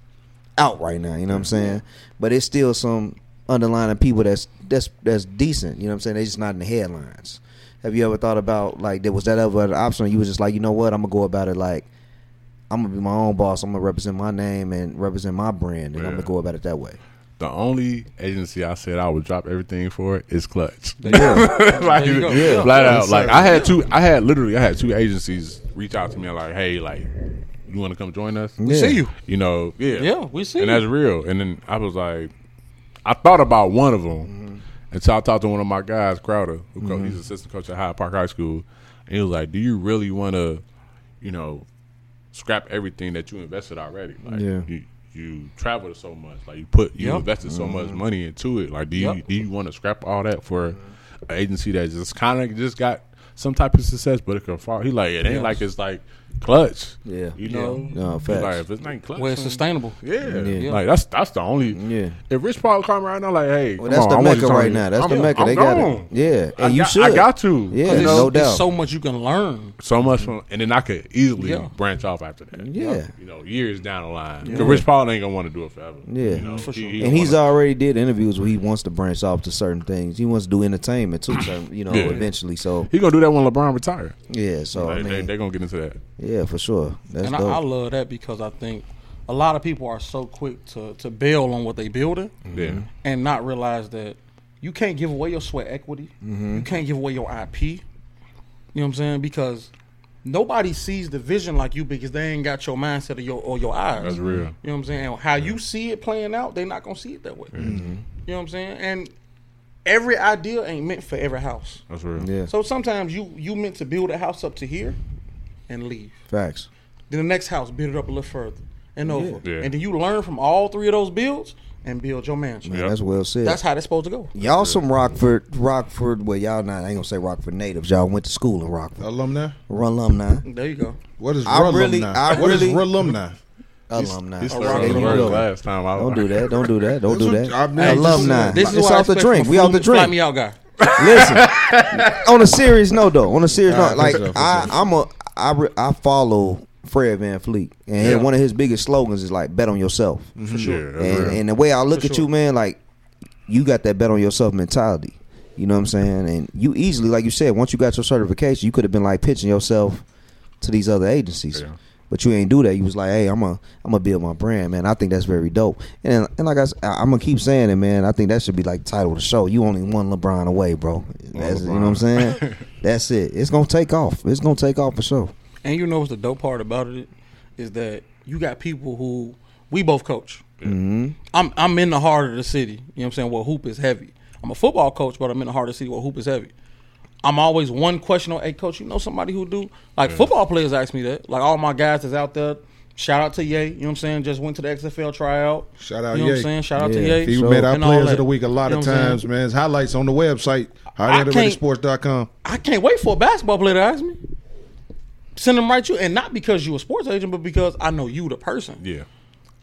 out right now. You know what I'm saying? But it's still some underlying people that's that's that's decent. You know what I'm saying? They just not in the headlines. Have you ever thought about like there was that ever an option? You was just like, you know what? I'm gonna go about it like. I'm gonna be my own boss. I'm gonna represent my name and represent my brand, and I'm gonna go about it that way. The only agency I said I would drop everything for is Klutch. Yeah. *laughs* like, There you go. yeah, Yeah. flat Yes, out. Like. I had two, I had literally, I had two agencies reach out to me like, "Hey, like, you want to come join us?" We Yeah. see you. You know, yeah, Yeah, we see and you. that's real. And then I was like, I thought about one of them Mm-hmm. until I talked to one of my guys, Crowder, who co- he's assistant coach at Hyde Park High School, and he was like, "Do you really want to, you know, scrap everything that you invested already? Like, Yeah. you, you traveled so much, like you put, you Yep. invested so much mm-hmm. money into it. Like, do you Yep. do you want to scrap all that for an agency that just kind of just got some type of success, but it can fall? He like, it ain't Yes. like it's like Klutch, Yeah. you know. No, facts. like if it's not Klutch, Where it's sustainable. yeah. Yeah. like that's that's the only. Yeah. If Rich Paul come right now, like, hey, Well, come that's on, the I want mecca right now. That's I'm, the mecca. I'm they got gone. it. Yeah, I and you got, should. I got to. Yeah, you There's, know, no there's doubt. so much you can learn. so much from, and then I could easily Yeah. branch off after that. Yeah. you know, years down the line. Because Rich Paul ain't gonna want to do it forever. Yeah. you know, For sure. he and he's wanna- already did interviews where he wants to branch off to certain things. He wants to do entertainment too, you know, eventually. So he gonna do that when LeBron retire. yeah, so I they're gonna get into that. Yeah, for sure. That's and I, dope. I love that because I think a lot of people are so quick to, to bail on what they building Yeah, and not realize that you can't give away your sweat equity. Mm-hmm. You can't give away your IP. You know what I'm saying? Because nobody sees the vision like you because they ain't got your mindset or your or your eyes. that's real. You know what I'm saying? And How you see it playing out, they're not gonna see it that way. Mm-hmm. You know what I'm saying? And every idea ain't meant for every house. That's real. yeah, So sometimes you you meant to build a house up to here and leave. facts. Then the next house, build it up a little further and over. Yeah. And then you learn from all three of those builds and build your mansion. Man, Yep. that's well said. That's how that's supposed to go. y'all some Rockford, Rockford. Well, y'all not. I ain't gonna say Rockford natives. Y'all went to school in Rockford. Alumni? alumni. There you go. What is I alumni? really- I What is really- alumni? Alumni. He There you the last time. I Don't do that. Don't do that. Don't do that. what- I mean, alumni. This is it's what I off the drink. We a off the fly drink. me out guy. Listen, on a serious note though, on a serious All right, note, like sure, I, sure. I'm a, I, re, I follow Fred VanVleet, and Yeah. one of his biggest slogans is like "Bet on yourself." Mm-hmm. for sure. Yeah, And, real. and the way I look For at sure. you, man, like you got that bet on yourself mentality. You know what I'm saying? And you easily, like you said, once you got your certification, you could have been like pitching yourself to these other agencies. Yeah. But you ain't do that. You was like, "Hey, I'm a, I'm gonna build my brand, man. I think that's very dope." And and like I, I'm gonna keep saying it, man. I think that should be like the title of the show. You only one LeBron away, bro. That's, you know what I'm saying? *laughs* that's it. It's gonna take off. It's gonna take off for sure. And you know what's the dope part about it is that you got people who we both coach. hmm I'm I'm in the heart of the city. You know what I'm saying? Well, hoop is heavy. I'm a football coach, but I'm in the heart of the city where hoop is heavy. I'm always one question on, hey coach, you know somebody who do like football players ask me that. Like all my guys that's out there. Shout out to Ye, you know what I'm saying? Just went to the XFL tryout. Shout out You know what I'm saying? Shout out Yeah. to Ye. He So- made our players of the week a lot You know of what I'm saying? times, man. His highlights on the website, highlightersports.com. I can't wait for a basketball player to ask me. Send them right to you, and not because you a sports agent, but because I know you the person. yeah,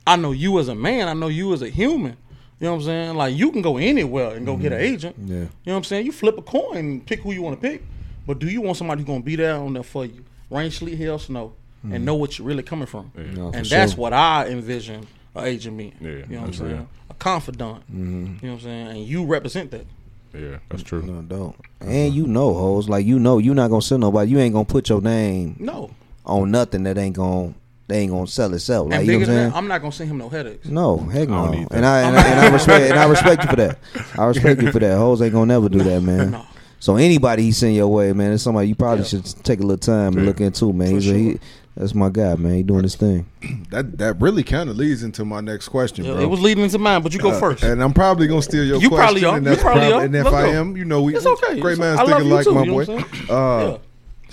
I know you as a man. I know you as a human. You know what I'm saying? Like you can go anywhere and go get an mm-hmm. agent. Yeah. You know what I'm saying? You flip a coin, and pick who you want to pick. But do you want somebody who's gonna be there on there for you, rain, sleet, hail, snow, and mm-hmm. know what you're really coming from? No, and that's sure. what I envision an agent being. Yeah, you know what I'm saying? real. A confidant. Mm-hmm. You know what I'm saying? And you represent that. yeah, that's true. No, don't. And you know, Hose, like you know, you're not gonna send nobody. You ain't gonna put your name No. on nothing that ain't gonna, they ain't gonna sell itself. Like and you know what I'm saying? that, I'm not gonna send him no headaches. No, heck no. don't need that. And I, and I and I respect and I respect you for that. I respect you for that. Hose ain't gonna never do that, *laughs* man. No. So anybody he send your way, man, it's somebody you probably Yeah. should take a little time and Yeah. look into, man. For He's a, he. That's my guy, man. He doing his thing. *clears throat* That that really kind of leads into my next question, bro. It was leading into mine, but you go Uh, first. and I'm probably gonna steal your You question. probably are. And You that's probably prob- are. And if Let's I go. am, you know, we It's okay. great man, minds I thinking like too, my you know boy.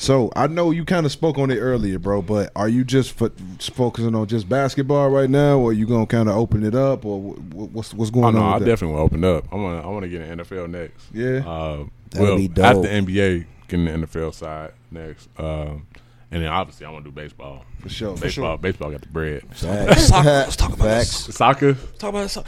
What I'm saying? Yeah. So I know you kind of spoke on it earlier, bro. But are you just fo- focusing on just basketball right now, or you gonna kind of open it up, or wh- wh- what's what's Oh going no, on? I that? definitely want to open up. I want to. I want to get an NFL next. Yeah. Uh, That'd well, be dope. after NBA, getting the NFL side next, um, and then obviously I want to do baseball. For sure. For Baseball, baseball got the bread. Facts. *laughs* Soccer. Let's talk about Facts. this. Soccer, Talk about this.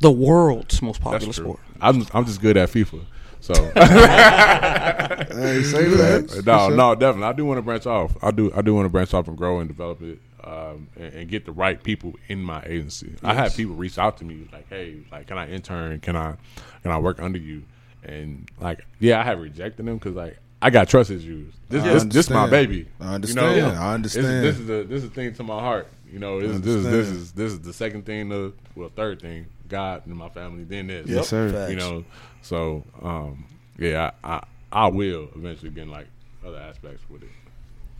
the world's most popular sport. I'm I'm just good at FIFA. So *laughs* Hey, say that. no, no, definitely. I do want to branch off. I do. I do want to branch off and grow and develop it, um, and, and get the right people in my agency. I had people reach out to me like, "Hey, like, can I intern? Can I, can I work under you?" And like, yeah, I have rejected them because like I got trust issues. This, this, this my baby. I understand. You know? I This- understand. This, is the this is the thing to my heart. You know, this, is this is this is this is the second thing. To, well, third thing. God and my family. Then this. Yes, sir. You know, so um, yeah, I, I I will eventually get in like other aspects with it.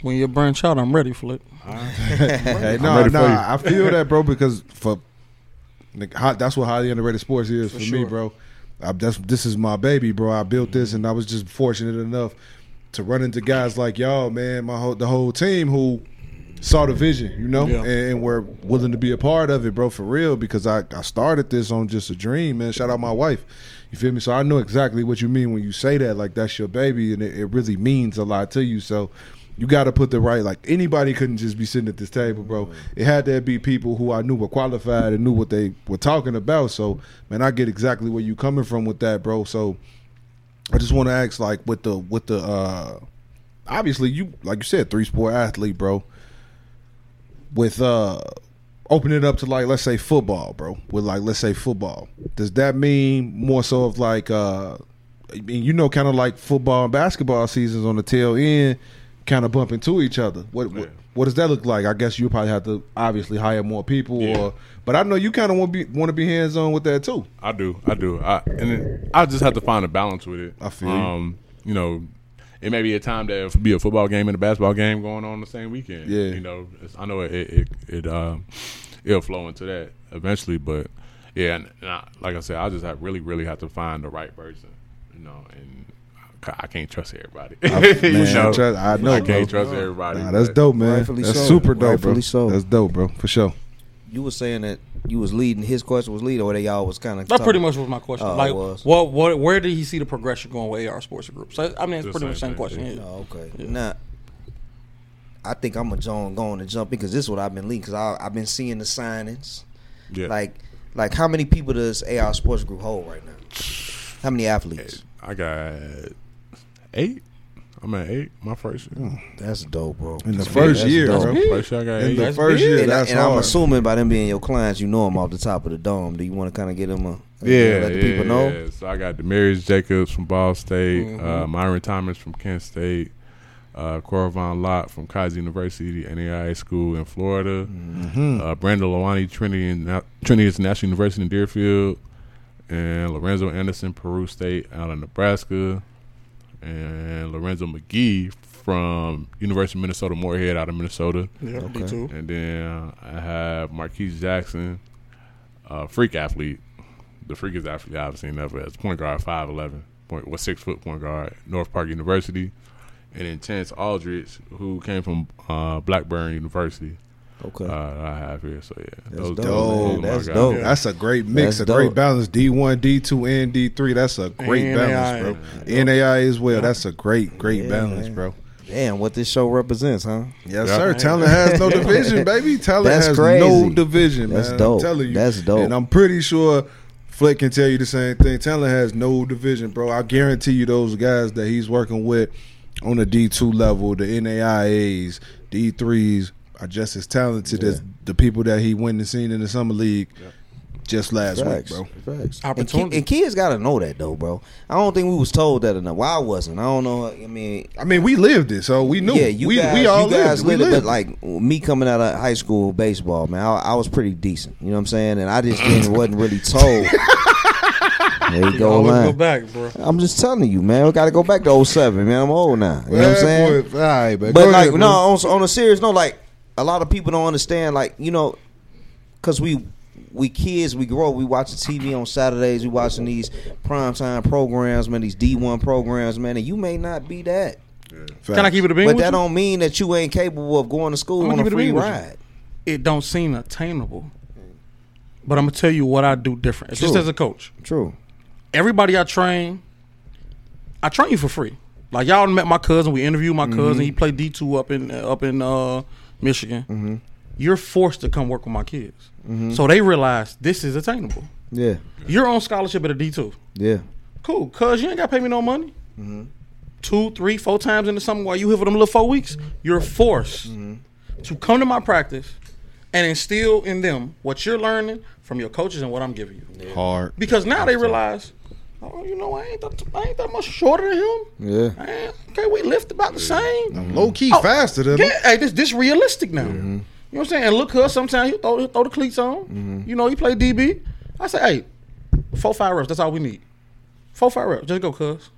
When you branch out, I'm ready Flip. *laughs* *laughs* Hey, no, no. I feel that, bro, because for like, hi- that's what highly underrated sports is for, me, sure. bro. I, that's this is my baby, bro. I built this, and I was just fortunate enough to run into guys like y'all, man. My whole the whole team who saw the vision, you know, Yeah. and, and were willing to be a part of it, bro, for real. Because I I started this on just a dream, man. Shout out my wife. You feel me? So I know exactly what you mean when you say that. Like that's your baby, and it, it really means a lot to you. So you got to put the right. Like anybody couldn't just be sitting at this table, bro. It had to be people who I knew were qualified and knew what they were talking about. So man, I get exactly where you coming from with that, bro. So I just want to ask, like, with the with the uh obviously you like you said, three sport athlete, bro. With uh opening it up to like let's say football, bro. With like let's say football, does that mean more so of like uh I mean, you know, kind of like football and basketball seasons on the tail end, kind of bump into each other. What, what Yeah. what does that look like? I guess you probably have to obviously hire more people, Yeah. or but I know you kind of want to be want to be hands on with that too. I do, I do, I, and then I just have to find a balance with it. I feel you. um, you know, it may be a time that it'll be a football game and a basketball game going on the same weekend. Yeah. you know, it's, I know it it it, it um, it'll flow into that eventually, but yeah, and, and I, like I said, I just have really really have to find the right person, you know, and. I I can't trust everybody. *laughs* You man, know? trust- I know, I can't bro. trust everybody. Nah, that's dope, man. Rightfully That's so. super dope, bro. Rightfully so. That's dope, bro, for sure. You was saying that you was leading. His question was leading, or they all was kind of. That pretty much was my question. Oh, it like, was. what, what, where did he see the progression going with AR Sports Group? So, I mean, it's The pretty much the same same question. Yeah. Oh, okay. Now, I think I'm a John going to jump in because this is what I've been leading. Because I've been seeing the signings. Yeah. Like, like how many people does AR Sports Group hold right now? How many athletes? I got eight. I'm at eight. My first year. That's dope, bro. In the That's first that's year, dope. bro. First year I got In eight. the That's first big. year, And, I, that's and I'm hard. assuming by them being your clients, you know them off the top of the dome. Do you want to kind of get them a Yeah, let the yeah, people know? yeah. So I got Demarius Jacobs from Ball State, Mhm. uh, Myron Thomas from Kent State, uh, Corvin Lott from Keiser University, NAIA School in Florida, Mm-hmm. uh, Brandon Lawani, Trinity, Na- Trinity International University in Deerfield, and Lorenzo Anderson, Peru State out of Nebraska, and Lorenzo McGee from University of Minnesota Moorhead out of Minnesota. Yeah, Okay. me too. And then I have Marquise Jackson, uh, freak athlete, the freakest athlete I've seen ever. As point guard, five eleven, point was six foot point guard, North Park University, and then Chance Aldridge, who came from uh, Blackburn University. Okay. Uh, I have here, so yeah, That's dope, man. my That's guys. dope. That's a great mix, That's a great balance. D one, D two, and D three. That's a great And balance, bro. NAIA as well. That's a great, great Yeah, balance, man. bro. Damn, what this show represents, huh? Yes, Yeah. sir. Talent has no *laughs* division, baby. Talent That's has crazy. no division, That's man. dope. I'm telling you. That's dope. And I'm pretty sure Flick can tell you the same thing. Talent has no division, bro. I guarantee you those guys that he's working with on the D2 level, the NAIAs, D3s, are just as talented as the people that he went and seen in the summer league just last Facts, week, bro. Facts. And, ki- Opportunity. and kids got to know that though, bro. I don't think we was told that enough. Well, I wasn't. I don't know. I mean, I mean, we lived it, so we knew. yeah, you we, guys, we all you guys lived, it. lived We it, but like me coming out of high school baseball, man, I, I was pretty decent. You know what I'm saying? And I just didn't *laughs* wasn't really told. there you You go, always go back, bro. I'm just telling you, man. We got to go back to 07, man. I'm old now. You know what I'm saying? Boy, all right, man. But Go like, ahead, no, on, on a serious note, like a lot of people don't understand. Like you know, because we we kids, we grow, we watching TV on Saturdays, we watching these primetime programs, man, these D one programs, man, and you may not be that, Can I keep it a bean but with that you? don't mean that you ain't capable of going to school on a keep it a free bean with you. ride. It don't seem attainable. But I'm gonna tell you what I do different. Just as a coach. True. everybody I train, I train you for free. Like y'all met my cousin. We interviewed my Mm-hmm. cousin. He played D two up in up in uh, Michigan. Mm-hmm. You're forced to come work with my kids, so they realize this is attainable. Yeah. You're on scholarship at a D two. Yeah. Cool, cuz you ain't got to pay me no money. Mm-hmm. Two, three, four times in the summer while you here for them little four weeks, you're forced Mm-hmm. to come to my practice and instill in them what you're learning from your coaches and what I'm giving you. Hard. Because now they realize, oh, you know, I ain't that, I ain't that much shorter than him. Yeah. Man, okay, we lift about the same. Low key Oh, faster than him. Hey, this this realistic now. Mm-hmm. You know what I'm saying? And look, her sometimes he throw, he throw the cleats on. Mm-hmm. You know, he play DB. I say, hey, four five reps. That's all we need. Four five reps. Just go, cuz.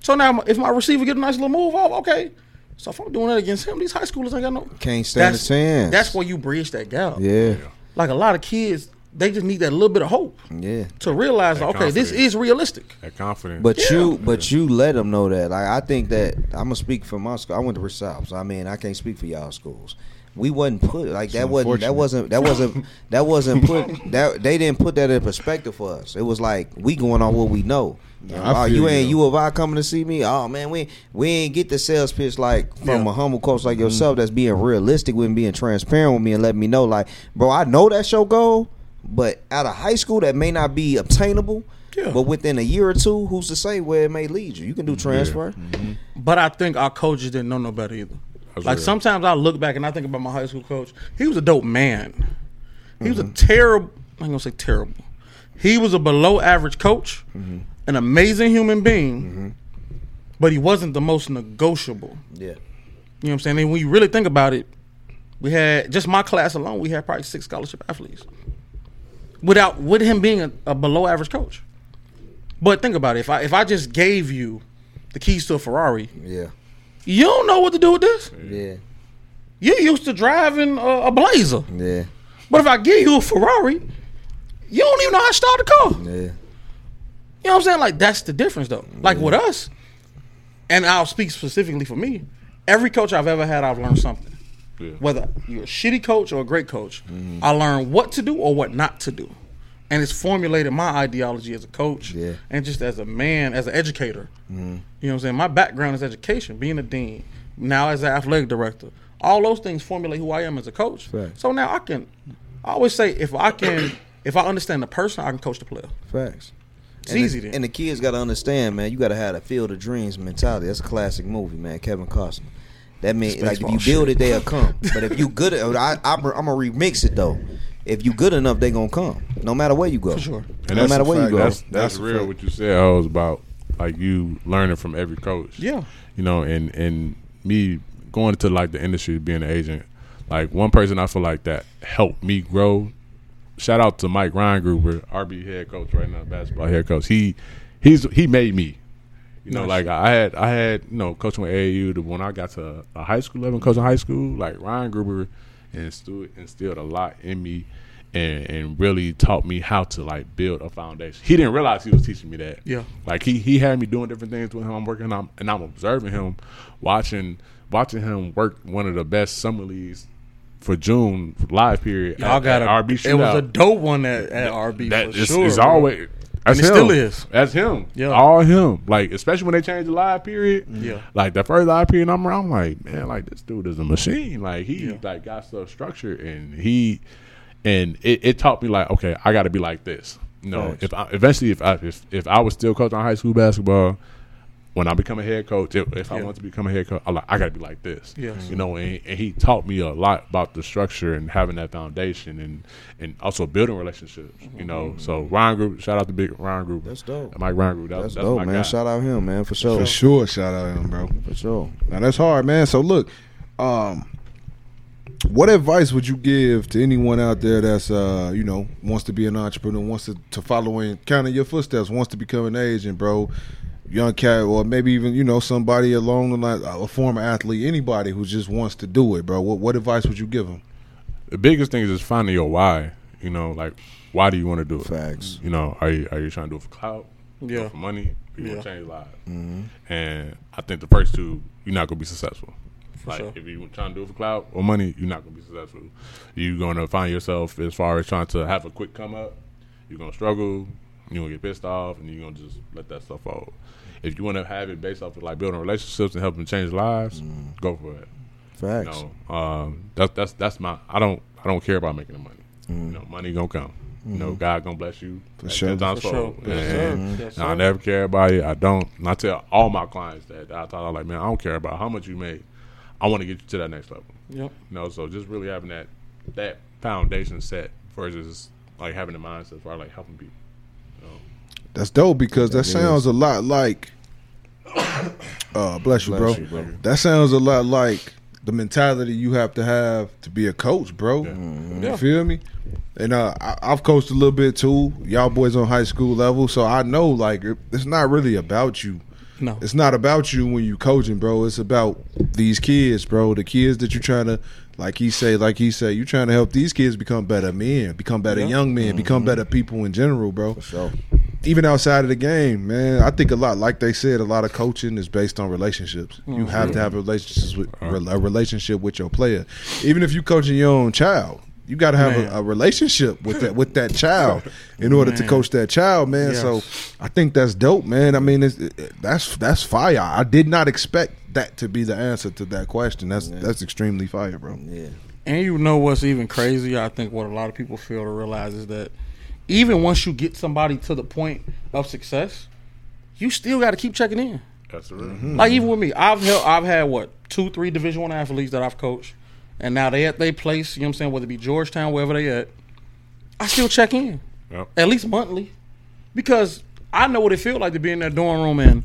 So now, if my receiver get a nice little move off, okay. So if I'm doing that against him, these high schoolers ain't got no. Can't stand a That's chance. that's where you bridge that gap. Yeah. Like a lot of kids, they just need that little bit of hope Yeah. to realize, That okay, this is realistic. That confidence. But Yeah. you, but you let them know that. Like I think that I'm gonna speak for my school. I went to Recife, so I mean I can't speak for y'all schools. We wasn't put like that. wasn't that wasn't that *laughs* wasn't that wasn't put that they didn't put that in perspective for us. It was like we going on what we know. I oh, feel you you, ain't you of I coming to see me? Oh man, we we ain't get the sales pitch like from Yeah. a humble coach like yourself mm-hmm. that's being realistic with me, being transparent with me and letting me know like, bro, I know that's your goal, but out of high school that may not be obtainable. Yeah. But within a year or two, who's to say where it may lead you? You can do transfer. Mm-hmm. But I think our coaches didn't know no better either. That's like real. sometimes I look back and I think about my high school coach. He was a dope man. He was a mm-hmm. terrible. I'm gonna say terrible. He was a below average coach, mm-hmm. an amazing human being, but he wasn't the most negotiable. Yeah. You know what I'm saying? And when you really think about it, we had just my class alone. We had probably six scholarship athletes, without with him being a, a below average coach. But think about it. If I if I just gave you the keys to a Ferrari, Yeah. you don't know what to do with this. Yeah. You used to driving a, a Blazer, Yeah. but if I give you a Ferrari, you don't even know how to start a car. Yeah. You know what I'm saying? Like that's the difference, though. Like with us, and I'll speak specifically for me. Every coach I've ever had, I've learned something. Yeah. Whether you're a shitty coach or a great coach, mm-hmm. I learned what to do or what not to do, and it's formulated my ideology as a coach Yeah. and just as a man, as an educator. Mm-hmm. You know what I'm saying? My background is education, being a dean, now as an athletic director. All those things formulate who I am as a coach. Facts. So now I can. I always say if I can, *coughs* if I understand the person, I can coach the player. Facts. It's and easy The, then. and the kids got to understand, man. You got to have a field of dreams mentality. That's a classic movie, man. Kevin Costner. That means like if you build shit. it, they'll *laughs* come. but if you good, at, I, I, I'm gonna remix it though. If you good enough, they gonna come. No matter where you go. For sure. And no matter a where you fact. go. That's That's that's real. fact. What you said, I was about like you learning from every coach. Yeah. you know, and and me going into like the industry, being an agent. Like one person I feel like that helped me grow. Shout out to Mike Reingruber, RB head coach right now, basketball head coach. He he's he made me. You know, like I had I had you know coaching with AAU. The when I got to a high school level, coaching high school, like Reingruber instilled instilled a lot in me. And, and really taught me how to like build a foundation. He didn't realize he was teaching me that. Yeah. Like he he had me doing different things with him. I'm working on and I'm observing him, watching watching him work one of the best summer leagues for June live period. Y'all at- got at a RB It was a dope one at, at RB that for is, sure. is always that's And it him. still is. That's him. Yeah. all him. Like especially when they change the live period. Yeah. like the first live period, I'm around, I'm like man, like this dude is a machine. Like he Yeah. like got stuff structured and he and it, it taught me like okay, I got to be like this. You know, if I, eventually if I if, if I was still coaching high school basketball. When I become a head coach, if, if I want to become a head coach, I like I got to be like this. Yes. you know, and, and he taught me a lot about the structure and having that foundation and and also building relationships. You know, so Reingruber, shout out to Big Reingruber. That's dope. Mike Reingruber. That, That's, that's, dope, my man. guy. Shout out him, man, for sure. For sure, shout out him, bro. For sure. Now that's hard, man. So look, um, what advice would you give to anyone out there that's uh, you know, wants to be an entrepreneur, wants to, to follow in kind of your footsteps, wants to become an agent, bro? Young cat, or maybe even you know somebody along the line, a former athlete, anybody who just wants to do it, bro? What what advice would you give them? The biggest thing is just finding your why. You know, like why do you want to do it? Facts. You know, are you are you trying to do it for clout? Yeah. for money? Or you Yeah. want to change lives? Mm-hmm. And I think the first two, you're not gonna be successful. like sure. if you're trying to do it for clout or money, you're not gonna be successful. You're gonna find yourself as far as trying to have a quick come up. You're gonna struggle. You're gonna get pissed off, and you're gonna just let that stuff fall. If you want to have it based off of like building relationships and helping change lives, Mm. go for it. You Facts. know, um, that's that's that's my. I don't I don't care about making the money. Mm. You know, money gonna come. You know, God gonna bless you For like sure. 10 times For sure. fold. Yes, And- Yes, I never care about it. I don't. And I tell all my clients that I thought I was like, man, I don't care about how much you make. I want to get you to that next level. Yep. You know, so just really having that that foundation set versus like having the mindset for like helping people. You know? That's dope because that That sounds is. a lot like. *coughs* Uh, bless you, Bless bro. you. That sounds a lot like the mentality you have to have to be a coach, bro. Mm-hmm. You Yeah. feel me? And uh, I, I've coached a little bit too. Y'all boys on high school level, so I know like it- it's not really about you. No. It's not about you when you coaching, bro. It's about these kids, bro. The kids that you're trying to, like he say, like he say, you're trying to help these kids become better men, become better young men, become Mm-hmm. better people in general, bro. For sure. Even outside of the game, man. I think a lot, like they said, a lot of coaching is based on relationships. You mm-hmm. have to have a relationship with a relationship with your player. Even if you're coaching your own child, you got to have a, a relationship with that with that child in order to coach that child, man. Yes. So I think that's dope, man. I mean, it's, it, that's that's fire. I did not expect that to be the answer to that question. That's that's extremely fire, bro. Yeah. And you know what's even crazier? I think what a lot of people fail to realize is that even once you get somebody to the point of success, you still got to keep checking in. That's the real. Mm-hmm. Like even with me, I've held, I've had what two, three Division One athletes that I've coached, and now they at their place. You know what I'm saying? Whether it be Georgetown, wherever they at, I still check in Yep. at least monthly because I know what it feels like to be in that dorm room and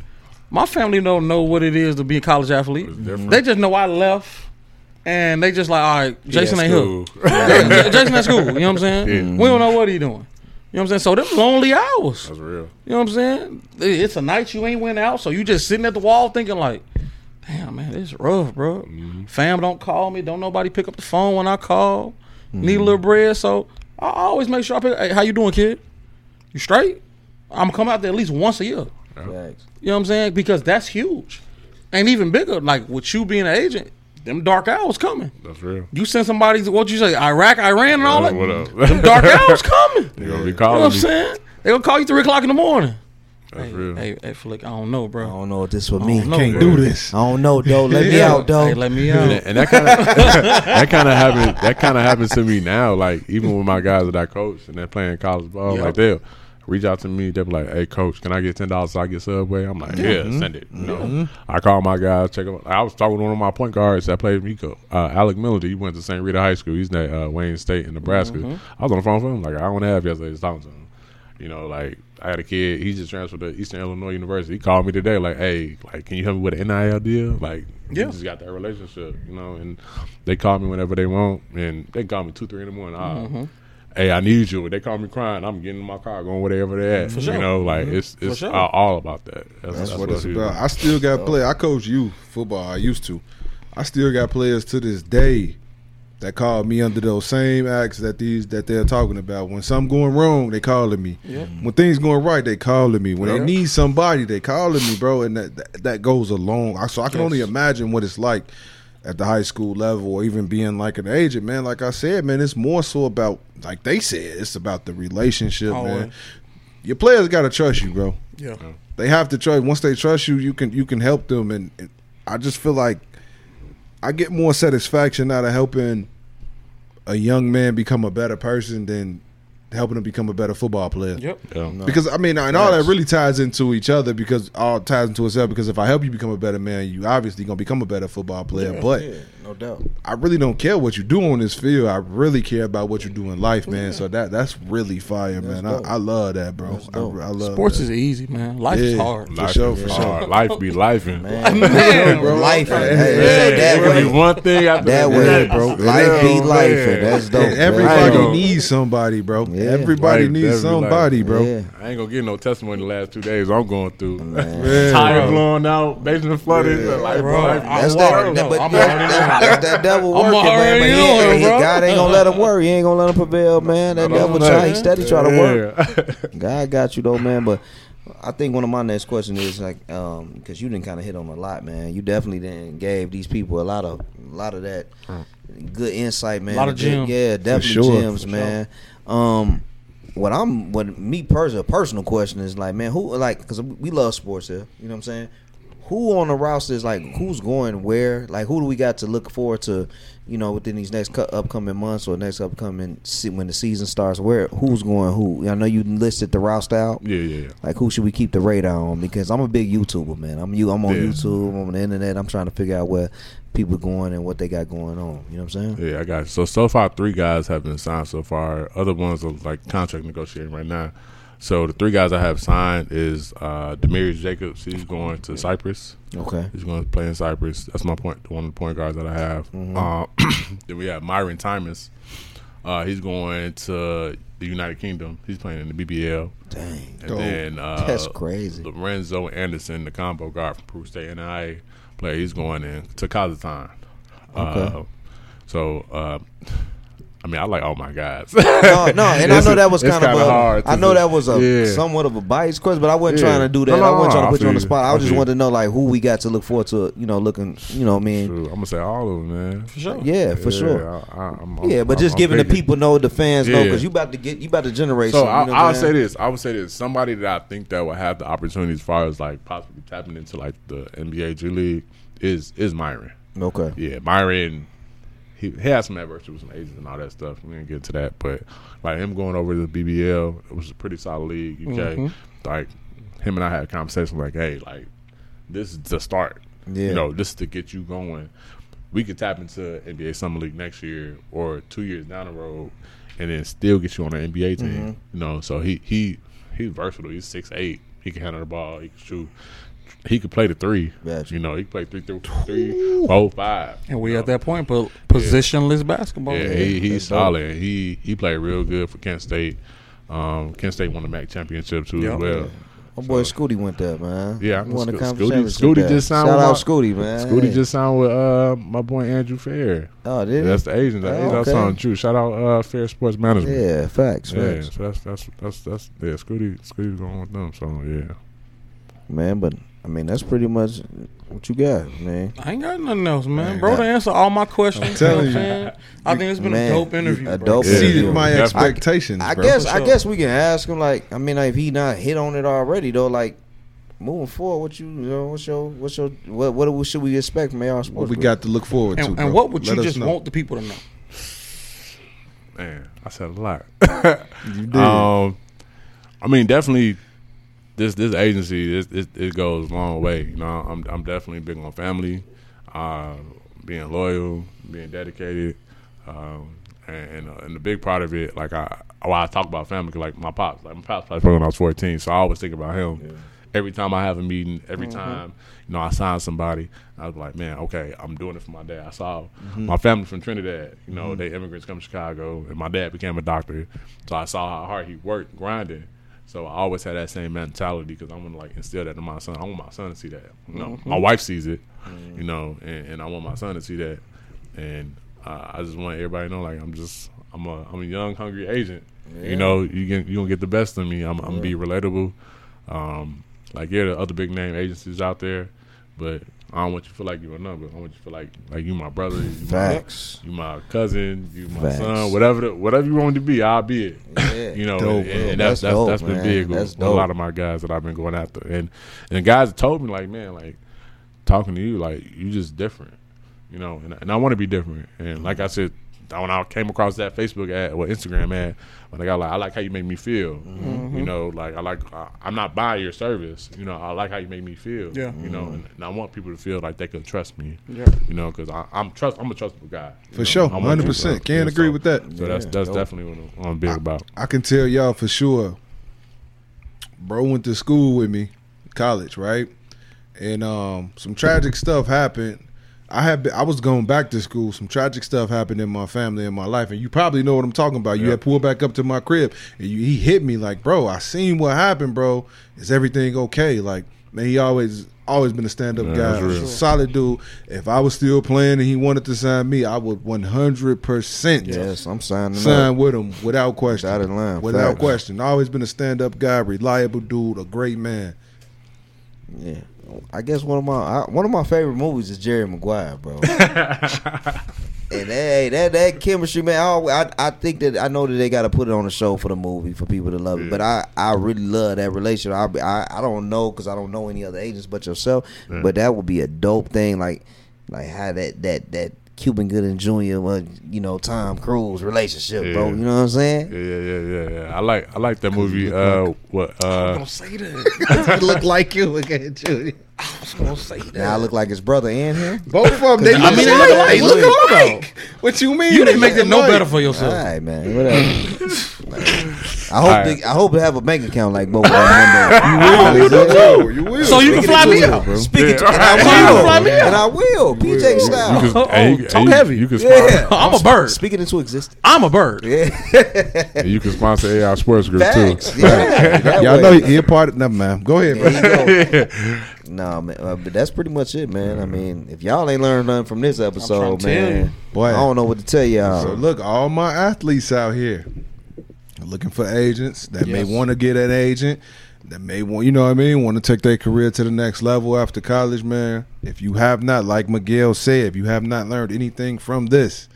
my family don't know what it is to be a college athlete. They just know I left. And they just like, all right, Jason Yeah, ain't here. *laughs* Yeah, Jason at school. You know what I'm saying? Yeah. We don't know what he doing. You know what I'm saying? So them lonely hours. That's real. You know what I'm saying? It's a night you ain't went out, so you just sitting at the wall thinking like, damn man, it's rough, bro. Mm-hmm. Fam don't call me. Don't nobody pick up the phone when I call. Need a little bread, so I always make sure I pick. Hey, how you doing, kid? You straight? I'm gonna come out there at least once a year. Facts. You know what I'm saying? Because that's huge, and even bigger. Like with you being an agent, them dark hours coming. That's real. You send somebody to what you say, Iraq, Iran, and all that. what up? Them dark *laughs* hours coming. You gonna be You know calling what I'm saying? They gonna call you three o'clock in the morning. That's Hey, real. hey, hey, Flick, I don't know, bro. I don't know if this for I me. know, Can't bro. do this. I don't know, though. Let me out, though. Hey, let me out. and that kind of *laughs* that kind of happens. That kind of happens to me now. Like even with my guys that I coach and they're playing college ball, Yep. like they'll reach out to me. They'll be like, "Hey, coach, can I get ten dollars so I get Subway?" I'm like, "Yeah, Mm-hmm. send it." You know, I call my guys, check them. I was talking to one of my point guards that played Miko, uh, Alec Miller. He went to St. Rita High School. He's at uh, Wayne State in Nebraska. Mm-hmm. I was on the phone with him. Like I don't have yesterday. Just talking to him. You know, like I had a kid. He just transferred to Eastern Illinois University. He called me today, like, "Hey, like, can you help me with an NIL deal?" Like, Yeah. just got that relationship, you know. And they call me whenever they want, and they call me two, three in the morning. Ah, Mm-hmm. Hey, I need you. They call me crying. I'm getting in my car, going wherever they at. sure. You know, like mm-hmm. it's it's sure. all, all about that. That's, That's, what what it's it is. about. I still got play. I coach you football. I used to. I still got players to this day that call me under those same acts that these that they're talking about. When something going wrong, they calling me. Yeah. Mm-hmm. When things going right, they calling me. When Yeah. they need somebody, they calling me, bro. And that that, that goes along. I- So I can Yes. only imagine what it's like at the high school level, or even being like an agent, man. Like I said, man, it's more so about like they said, it's about the relationship, man. Always. Your players got to trust you, bro Yeah. they have to trust. Once they trust you, you can you can help them, and, and I just feel like I get more satisfaction out of helping a young man become a better person than helping him become a better football player. Yep. Yeah. Because I mean, and all that really ties into each other. Because all ties into itself. Because if I help you become a better man, you obviously gonna become a better football player. but Yeah, no No doubt. I really don't care what you do on this field. I really care about what you do in life, man. So that that's really fire, man. I. I love that, bro. I. I love Sports that. is easy, man. Life is Yeah. hard. For Life sure, is for hard. sure. Life be life, Man, *laughs* Man, bro. life. Okay. Hey, say Yeah, that way. be one thing after That the way, next. bro. Yeah, Life be man. life, and that's dope. And everybody gonna- needs somebody, bro. Yeah. Everybody Life, needs somebody, life. bro. Yeah. I ain't gonna get no testimony the last two days. I'm going through Man. Yeah, tire bro. blowing out, basement flooded. Yeah. Life, Bro, I- That's I'm that, already that, know. but I'm yeah, already that's, that devil I'm working, man. But he, knowing, ain't- he- God ain't gonna let him work. He ain't gonna let him prevail, man. That devil know. try, he steady try to work. *laughs* God got you though, man. But I think one of my next question is like, um, because you didn't kind of hit on a lot, man. You definitely didn't gave these people a lot of, a lot of that good insight, man. A lot of Good- gems. Yeah, definitely sure, gems, for man. Um, what I'm, what me personal, personal question is like, man, who like, because we love sports here. You know what I'm saying? Who on the roster is like, who's going where? Like, who do we got to look forward to? You know, within these next cu- upcoming months or next upcoming se- when the season starts, where who's going who? I know you listed the roster out. yeah, yeah, yeah. Like who should we keep the radar on? Because I'm a big YouTuber, man. I'm you. I'm on Yeah. YouTube. I'm on the internet. I'm trying to figure out where people going and what they got going on. You know what I'm saying? Yeah, I got you. So so far, three guys have been signed so far. Other ones are like contract negotiating right now. So the three guys I have signed is uh, Demarius Jacobs. He's going to Cyprus. Okay. He's going to play in Cyprus. That's my point. One of the point guards that I have. Mm-hmm. Uh, *clears throat* then we have Myron Timus. Uh, he's going to the United Kingdom. He's playing in the BBL. Dang. And Dope. then uh, That's crazy. Lorenzo Anderson, the combo guard from Peru State NAIA player, he's going in to Kazakhstan. Okay. Uh, so, uh, I mean, I like all my guys. No, no, and I *laughs* know that was kind of a. hard I know that was a Yeah. somewhat of a biased question, but I wasn't Yeah. trying to do that. No, no, I wasn't trying to put you on the spot. I I just feel wanted to know like who we got to look forward to. You know, looking. You know, what I mean. True. I'm gonna say all of them, man. For sure. Yeah, for Yeah, sure. I, I, I'm, I'm, Yeah, but I'm- just I'm giving the people know, the fans know, because you about to get, you about to generate. So I, you know I'll say this. I would say this. Somebody that I think that would have the opportunity as far as like possibly tapping into like the NBA G League is is Myron. Okay. Yeah, Myron. He, he had some adversity with some agents and all that stuff. We didn't get to that, but like him going over to the BBL, it was a pretty solid league. UK, Mhm. like him and I had a conversation like, hey, like this is the start. Yeah. You know, this is to get you going. We could tap into NBA Summer League next year or two years down the road, and then still get you on an NBA team. Mm-hmm. You know, so he he he's versatile. He's six eight. He can handle the ball. He can shoot. He could play the three. Gotcha. You know, he can play three, three, three, four, five. And we you at that point, po- positionless basketball. Yeah, he, he's that's dope. solid. He he played real good for Kent State. Um, Kent State won the MAC championship too Yep. as well. My boy Scooty went there, man. Yeah, I He know won Sco- conference Scooty- Scooty just signed Shout with out my- Scooty, man. Scooty Hey. just signed with uh, my boy Andrew Fair. Oh, did he? That's the agent. That, Oh, That's okay. on true. Shout out uh, Fair Sports Management. Yeah, facts, Yeah, facts. so that's that's that's that's yeah. Scooty Scooty's going with them. So yeah, Man, but I mean that's pretty much what you got, man. I ain't got nothing else, man. Man, bro, to answer all my questions. telling you know you. I'm? I think it's been Man, a dope interview. a bro. dope Yeah. Exceeded interview. my expectations, I bro. guess For I guess we can ask him like I mean like, if he not hit on it already though like moving forward what you, you know what's your what's your what what should we expect from AR Sports? What we Group? got to look forward to, And, bro. and what would Let you just know. want the people to know? man, I said a lot. You did. *laughs* Um, I mean, definitely, this this agency this, it, it goes a long way. You know, I'm I'm definitely big on family, uh, being loyal, being dedicated, um, and and, uh, and the big part of it, like I while I talk about family, 'cause like my pops, like my pops played when I was 14, so I always think about him. Every time I have a meeting, every time you know I sign somebody, I was like, man, okay, I'm doing it for my dad. I saw my family from Trinidad. You know, they immigrants come to Chicago, and my dad became a doctor, so I saw how hard he worked grinding. So I always had that same mentality because I want to like instill that in my son. I want my son to see that. You know, my wife sees it, you know, and, and I want my son to see that. And uh, I just want everybody to know, like, I'm just, I'm a, I'm a young, hungry agent. You know, you get, you gonna get the best of me. I'm, I'm gonna be relatable. Um, like, yeah, the other big name agencies out there, but I don't want you to feel like you're a number. I want you to feel like like you my brother, you my, you my cousin, you my Facts. son, whatever the, whatever you want to be, I'll be it. Yeah. *laughs* you know, Dope, and, and That's that's that's, dope, that's been man. big with, That's with a lot of my guys that I've been going after, and and guys have told me like, man, like talking to you, like you just different, you know, and, and I want to be different, and like I said. When I came across that Facebook ad or Instagram ad, when I got like, I like how you make me feel. Mm-hmm. You know, like I like I, I'm not buying your service. You know, I like how you make me feel. Yeah. You know, and, and I want people to feel like they can trust me. Yeah. You know, because I'm trust I'm a trustable guy. For know. sure, I want 100%. Can't me. agree So- with that. So that's Yeah, that's dope. definitely what I'm, I'm big about. I can tell y'all for sure. Bro went to school with me, college, right? And um, some tragic stuff happened. I had been, I was going back to school. Some tragic stuff happened in my family and my life, and you probably know what I'm talking about. You had pulled back up to my crib, and you, he hit me like, "Bro, I seen what happened, bro. Is everything okay?" Like, man, he always always been a stand up Yeah, guy, solid dude. If I was still playing and he wanted to sign me, I would 100 percent Yes, I'm signing sign up. with him without question. Dotted line, Without facts. question. Always been a stand up guy, reliable dude, a great man. Yeah, I guess one of my I, one of my favorite movies is Jerry Maguire, bro. *laughs* and hey, that that chemistry, man. I, I I think that I know that they got to put it on the show for the movie for people to love it. But I I really love that relationship. I I, I don't know because I don't know any other agents but yourself. Yeah. But that would be a dope thing, like like how that that that. Cuban Gooding Jr. was, you know, Tom Cruise relationship, bro. You know what I'm saying? Yeah, yeah, yeah, yeah, yeah. I like I like that movie. Uh, what? Uh, Don't say that. *laughs* he look like you again, Junior. Don't say that. Now I look like his brother in here. Both of them, they I mean, they alike. look- they They look alike. What you mean? You didn't make look it no better for yourself. All right, man. Whatever. *laughs* *laughs* I hope All right. they, I hope to have a bank account like both of them. You will. You will. So you can fly me out. it, Speaking to, and I So you will, can fly me out. and I will. PJ you style. can, Oh, you, talk you- heavy. You can Yeah. sponsor, *laughs* I'm a bird. Speaking into existence. I'm a bird. Yeah. *laughs* and you can sponsor AR Sports Group Facts. too. Yeah. Y'all way. know he a part of. Never mind. Go ahead, bro. There you go. Nah, man, uh, but that's pretty much it, man. I mean, if y'all ain't learned nothing from this episode, man. Boy. I don't know what to tell y'all. So look, all my athletes out here looking for agents that may want to get an agent, that may want, you know what I mean, want to take their career to the next level after college, man. If you have not, like Miguel said, if you have not learned anything from this,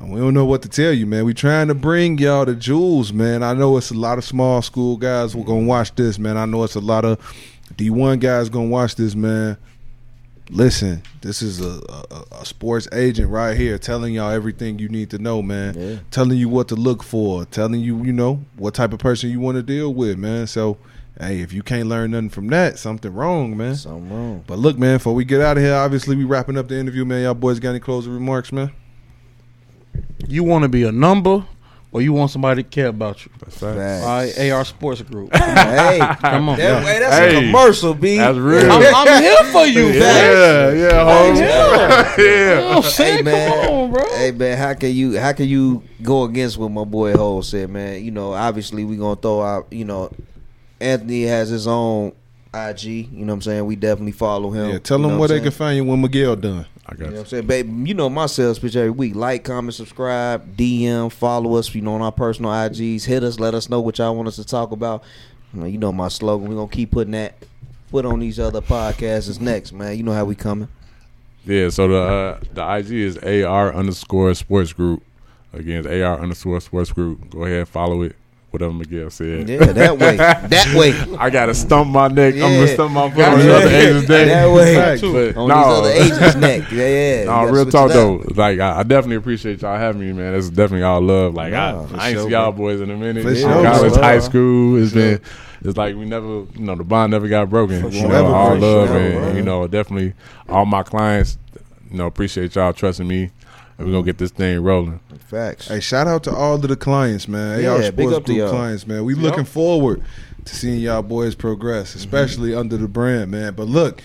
we don't know what to tell you, man. We trying to bring y'all the jewels, man. I know it's a lot of small school guys who gonna watch this, man. I know it's a lot of D one guys gonna watch this, man. Listen, this is a, a, a sports agent right here telling y'all everything you need to know, man. Yeah. Telling you what to look for, telling you, you know, what type of person you want to deal with, man. So, hey, if you can't learn nothing from that, something wrong, man. Something wrong. But look, man, before we get out of here, obviously we wrapping up the interview, man. Y'all boys got any closing remarks, man? You want to be a number, or you want somebody to care about you? That's facts. Facts. All right, AR Sports Group. *laughs* Hey, Come on. that, hey, that's Hey. a commercial, B. That's real. I'm, I'm here for you, man. Yeah, yeah, I'm homie. here. *laughs* yeah. Oh, shit, Hey man, come on, bro. hey man, how can you how can you go against what my boy Ho said, man? You know, obviously we gonna throw out. You know, Anthony has his own IG. You know what I'm saying? We definitely follow him. Yeah, tell you them know where they I'm can find you when Miguel done. I You got know what you. I'm saying, babe? You know my sales pitch every week. Like, comment, subscribe, DM, follow us. You know on our personal IGs. Hit us. Let us know what y'all want us to talk about. You know, my slogan. We gonna keep putting that foot on these other podcasts. Is next, man. You know how we coming. Yeah, so the uh, the IG is AR underscore sports group. Again, it's AR underscore sports group. Go ahead, follow it. Whatever Miguel said. Yeah, that way. *laughs* that way. I gotta stump my neck. Yeah. I'm gonna stump my foot on Yeah. the other agent's neck. That way. Facts. But On no, these other agents' neck. Yeah, yeah. No, real talk though. Like I, I definitely appreciate y'all having me, man. This is definitely all love. Like Nah, I, for I ain't sure, see y'all boys in a minute. For sure, college, high school. It's been. It's like we never, you know, the bond never got broken. You sure. know, all love sure, and you know, definitely all my clients. You know, appreciate y'all trusting me, and we're gonna get this thing rolling. Facts. Hey, shout out to all of the clients, man. Yeah, AR big Sports up to Group y'all. clients, man. We looking forward to seeing y'all boys progress, mm-hmm. especially under the brand, man. But look,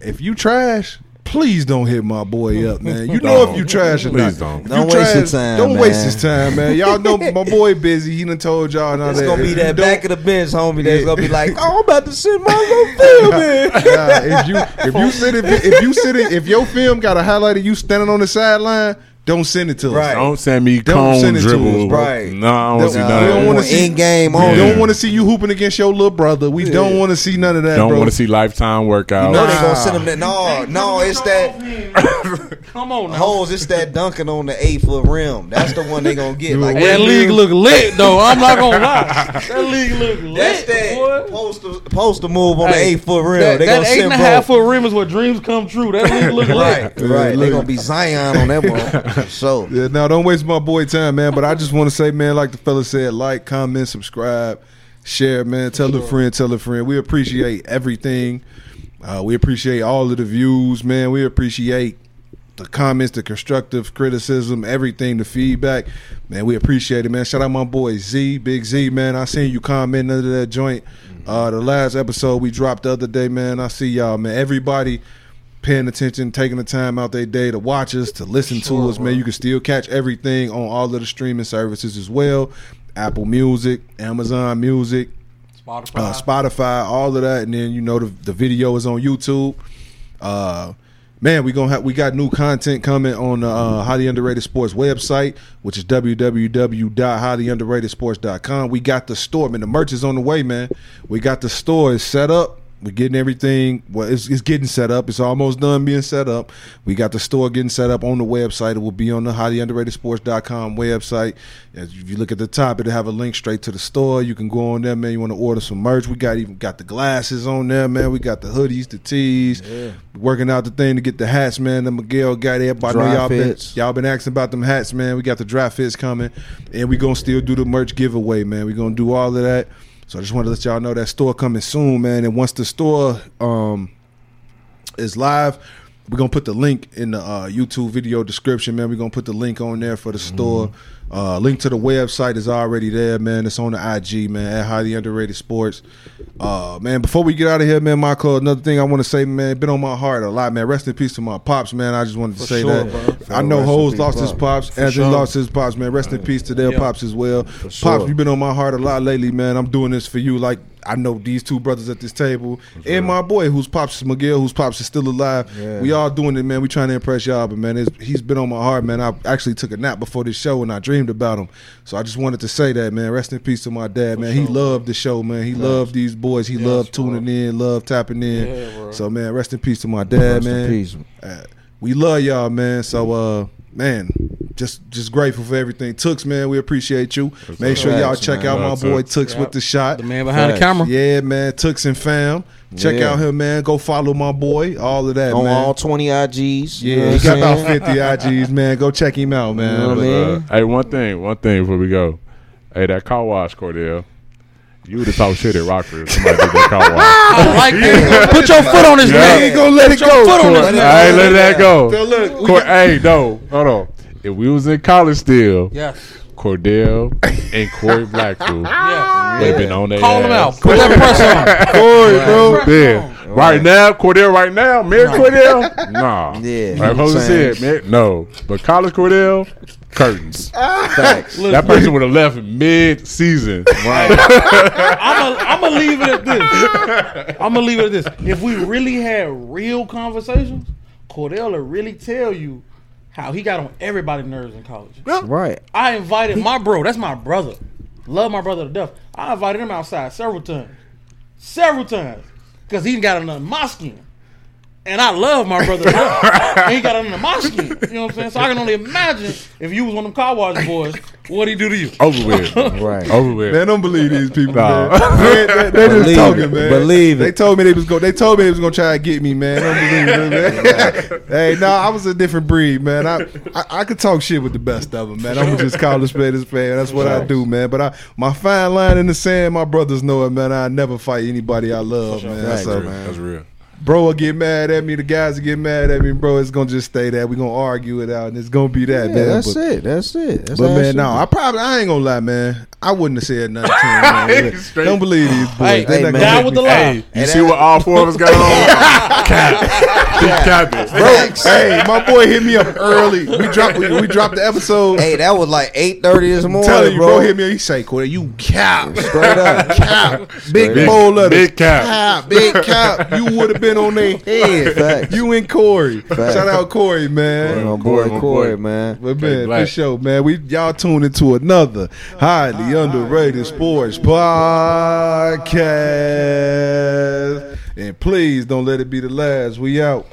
if you trash, please don't hit my boy up, man. You know if you trash or not. Please don't. If Don't you waste your trash, time, Don't waste man. his time, man. Y'all know my boy busy. He done told y'all. Now It's that gonna be if you that don't- back of the bench, homie. That's gonna be like, oh, I'm about to send my little film in. *laughs* Nah, if you if you sit if, if you sit in, if your film got a highlight of you standing on the sideline, don't send it to us. Don't send me Don't cone send it to us, Right. No, I don't Don't- see we don't wanna see- in game We on. don't want to see you hooping against your little brother. We don't want to see none of that, Don't want to see lifetime workouts. You know they gonna send them that. No, no, it's that *laughs* Come on now. holes. It's that dunking on the eight foot rim. That's the one they gonna get. Like That league look lit though. I'm not gonna lie. *laughs* That league look lit. That's that poster poster move on the eight foot rim. That, they that gonna eight send and a half foot rim is where dreams come true. That league look lit. right. They gonna be *laughs* Zion on that one. *laughs* So Yeah, now don't waste my boy time, man. But I just want to say, man, like the fella said, like, comment, subscribe, share, man. Tell a friend, tell a friend. We appreciate everything. Uh, we appreciate all of the views, man. We appreciate the comments, the constructive criticism, everything, the feedback. Man, we appreciate it, man. Shout out my boy Z, Big Z, man. I seen you comment under that joint. Uh, the last episode we dropped the other day, man. I see y'all, man. Everybody paying attention, taking the time out their day to watch us, to listen to us, man. You can still catch everything on all of the streaming services as well. Apple Music, Amazon Music, Spotify. uh, Spotify, all of that, and then you know the the video is on YouTube. Uh, man, we gonna have we got new content coming on the uh, highly underrated sports website, which is www.highlyunderratedsports.com. We got the store, man. The merch is on the way, man. We got the store is set up. We're getting everything. Well, it's, it's getting set up. It's almost done being set up. We got the store getting set up on the website. It will be on the highlyunderratedsports.com website. As if you look at the top, it'll have a link straight to the store. You can go on there, man. You want to order some merch? We got even got the glasses on there, man. We got the hoodies, the tees. Working out the thing to get the hats, man. The Miguel got know Dry y'all fits. been y'all been asking about them hats, man. We got the dry fits coming, and we gonna still do the merch giveaway, man. We gonna do all of that. So I just want to let y'all know that store coming soon, man. And once the store um is live, we're gonna put the link in the uh, YouTube video description, man. We're gonna put the link on there for the store. Uh, link to the website is already there, man. It's on the IG, man, at highly underrated sports. Uh, man, before we get out of here, man, Michael, another thing I want to say, man, been on my heart a lot, man. Rest in peace to my pops, man. I just wanted to say sure, that. bro. I know Hose lost his Pop. pops, Anthony sure. lost his pops, man. Rest in peace to their Yeah. pops as well. sure. Pops, you've been on my heart a lot lately, man. I'm doing this for you, like I know these two brothers at this table, and my boy, whose pops is Miguel, whose pops is still alive. Yeah. We all doing it, man. We trying to impress y'all, but man, it's, he's been on my heart, man. I actually took a nap before this show, and I dreamed about him. So I just wanted to say that, man. Rest in peace to my dad, man. He loved the show, man. He loved these boys. He Yes, loved bro. tuning in, loved tapping in. Yeah, so man, rest in peace to my dad, Rest in man. Uh, peace. We love y'all, man. So, uh, man, just just grateful for everything. Tooks, man, we appreciate you. Make sure y'all check man. out my boy Tooks. Tooks Yep. with the shot. the man behind Facts. the camera. Yeah, man, Tooks and fam. Check Yeah. out him, man. Go follow my boy. All of that, On man. all 20 IGs. you know yeah, he got about saying? 50 IGs, man. Go check him out, man. You know what I But, mean? Uh, hey, one thing, one thing before we go. Hey, that car wash, Cordell. You would have talked shit at Rocker somebody did that car wash. *laughs* I like that. *laughs* Put your foot on his Yeah. neck. He ain't gonna let it Put go. your foot on Cor- his I neck. ain't let that go. So look, Cor- got- hey, no, hold on. If we was in college still, Yes. Cordell and Corey Blackpool *laughs* Yes. would have been on their Call him ass. out. Put that press on. Corey, bro. Yeah. Right now, Cordell right now, married Cordell? *laughs* Nah. Yeah. Like Jose said, man, no. But college Cordell, curtains. *laughs* Facts. that person would have left mid season. Right. *laughs* I'm gonna leave it at this. I'm gonna leave it at this. If we really had real conversations, Cordell will really tell you how he got on everybody's nerves in college. right. I invited my bro. That's my brother. Love my brother to death. I invited him outside several times, several times, because he ain't got under my skin, and I love my brother. *laughs* and he got under my skin. You know what I'm saying? So I can only imagine if you was one of them car wash boys, what he do to you? Over with. *laughs* Right. Over with. Man, don't believe these people, Nah. man. They, they, they just talking, it. man. Believe They it. told me they was go. They told me they was gonna try to get me, man. Don't believe it, man. *laughs* hey, no, I was a different breed, man. I, I I could talk shit with the best of them, man. I'm just call the spade a spade. That's what I do, man. But I, my fine line in the sand, my brothers know it, man. I never fight anybody I love, man. Facts, So, man. That's real. Bro will get mad at me. The guys will get mad at me, bro. It's gonna just stay that. We're gonna argue it out, and it's gonna be that, Yeah, man. that's but, it. That's it. That's but man, no, be. I probably I ain't gonna lie, man. I wouldn't have said nothing to him. *laughs* Man. Don't believe these boys. Hey, They hey, man. Down with the lie. Hey, you And see that- what all four of us got on? *laughs* Cap. Big cap it. Bro, hey, my boy hit me up early. We dropped we, we dropped the episode. Hey, that was like 8.30 this morning, telling you, bro. bro. hit me. He say, "Corey, you cap, Straight up. cap, big Straight up. bold letters, Big cap. cap, big cap. You would have been on their head. *laughs* Facts. You and Corey. Facts. Shout out Corey, man. My Corey, boy, my Corey, boy. man. But Straight man, for black. sure, man. We y'all tuned into another highly ah, underrated sports podcast. And please don't let it be the last. We out.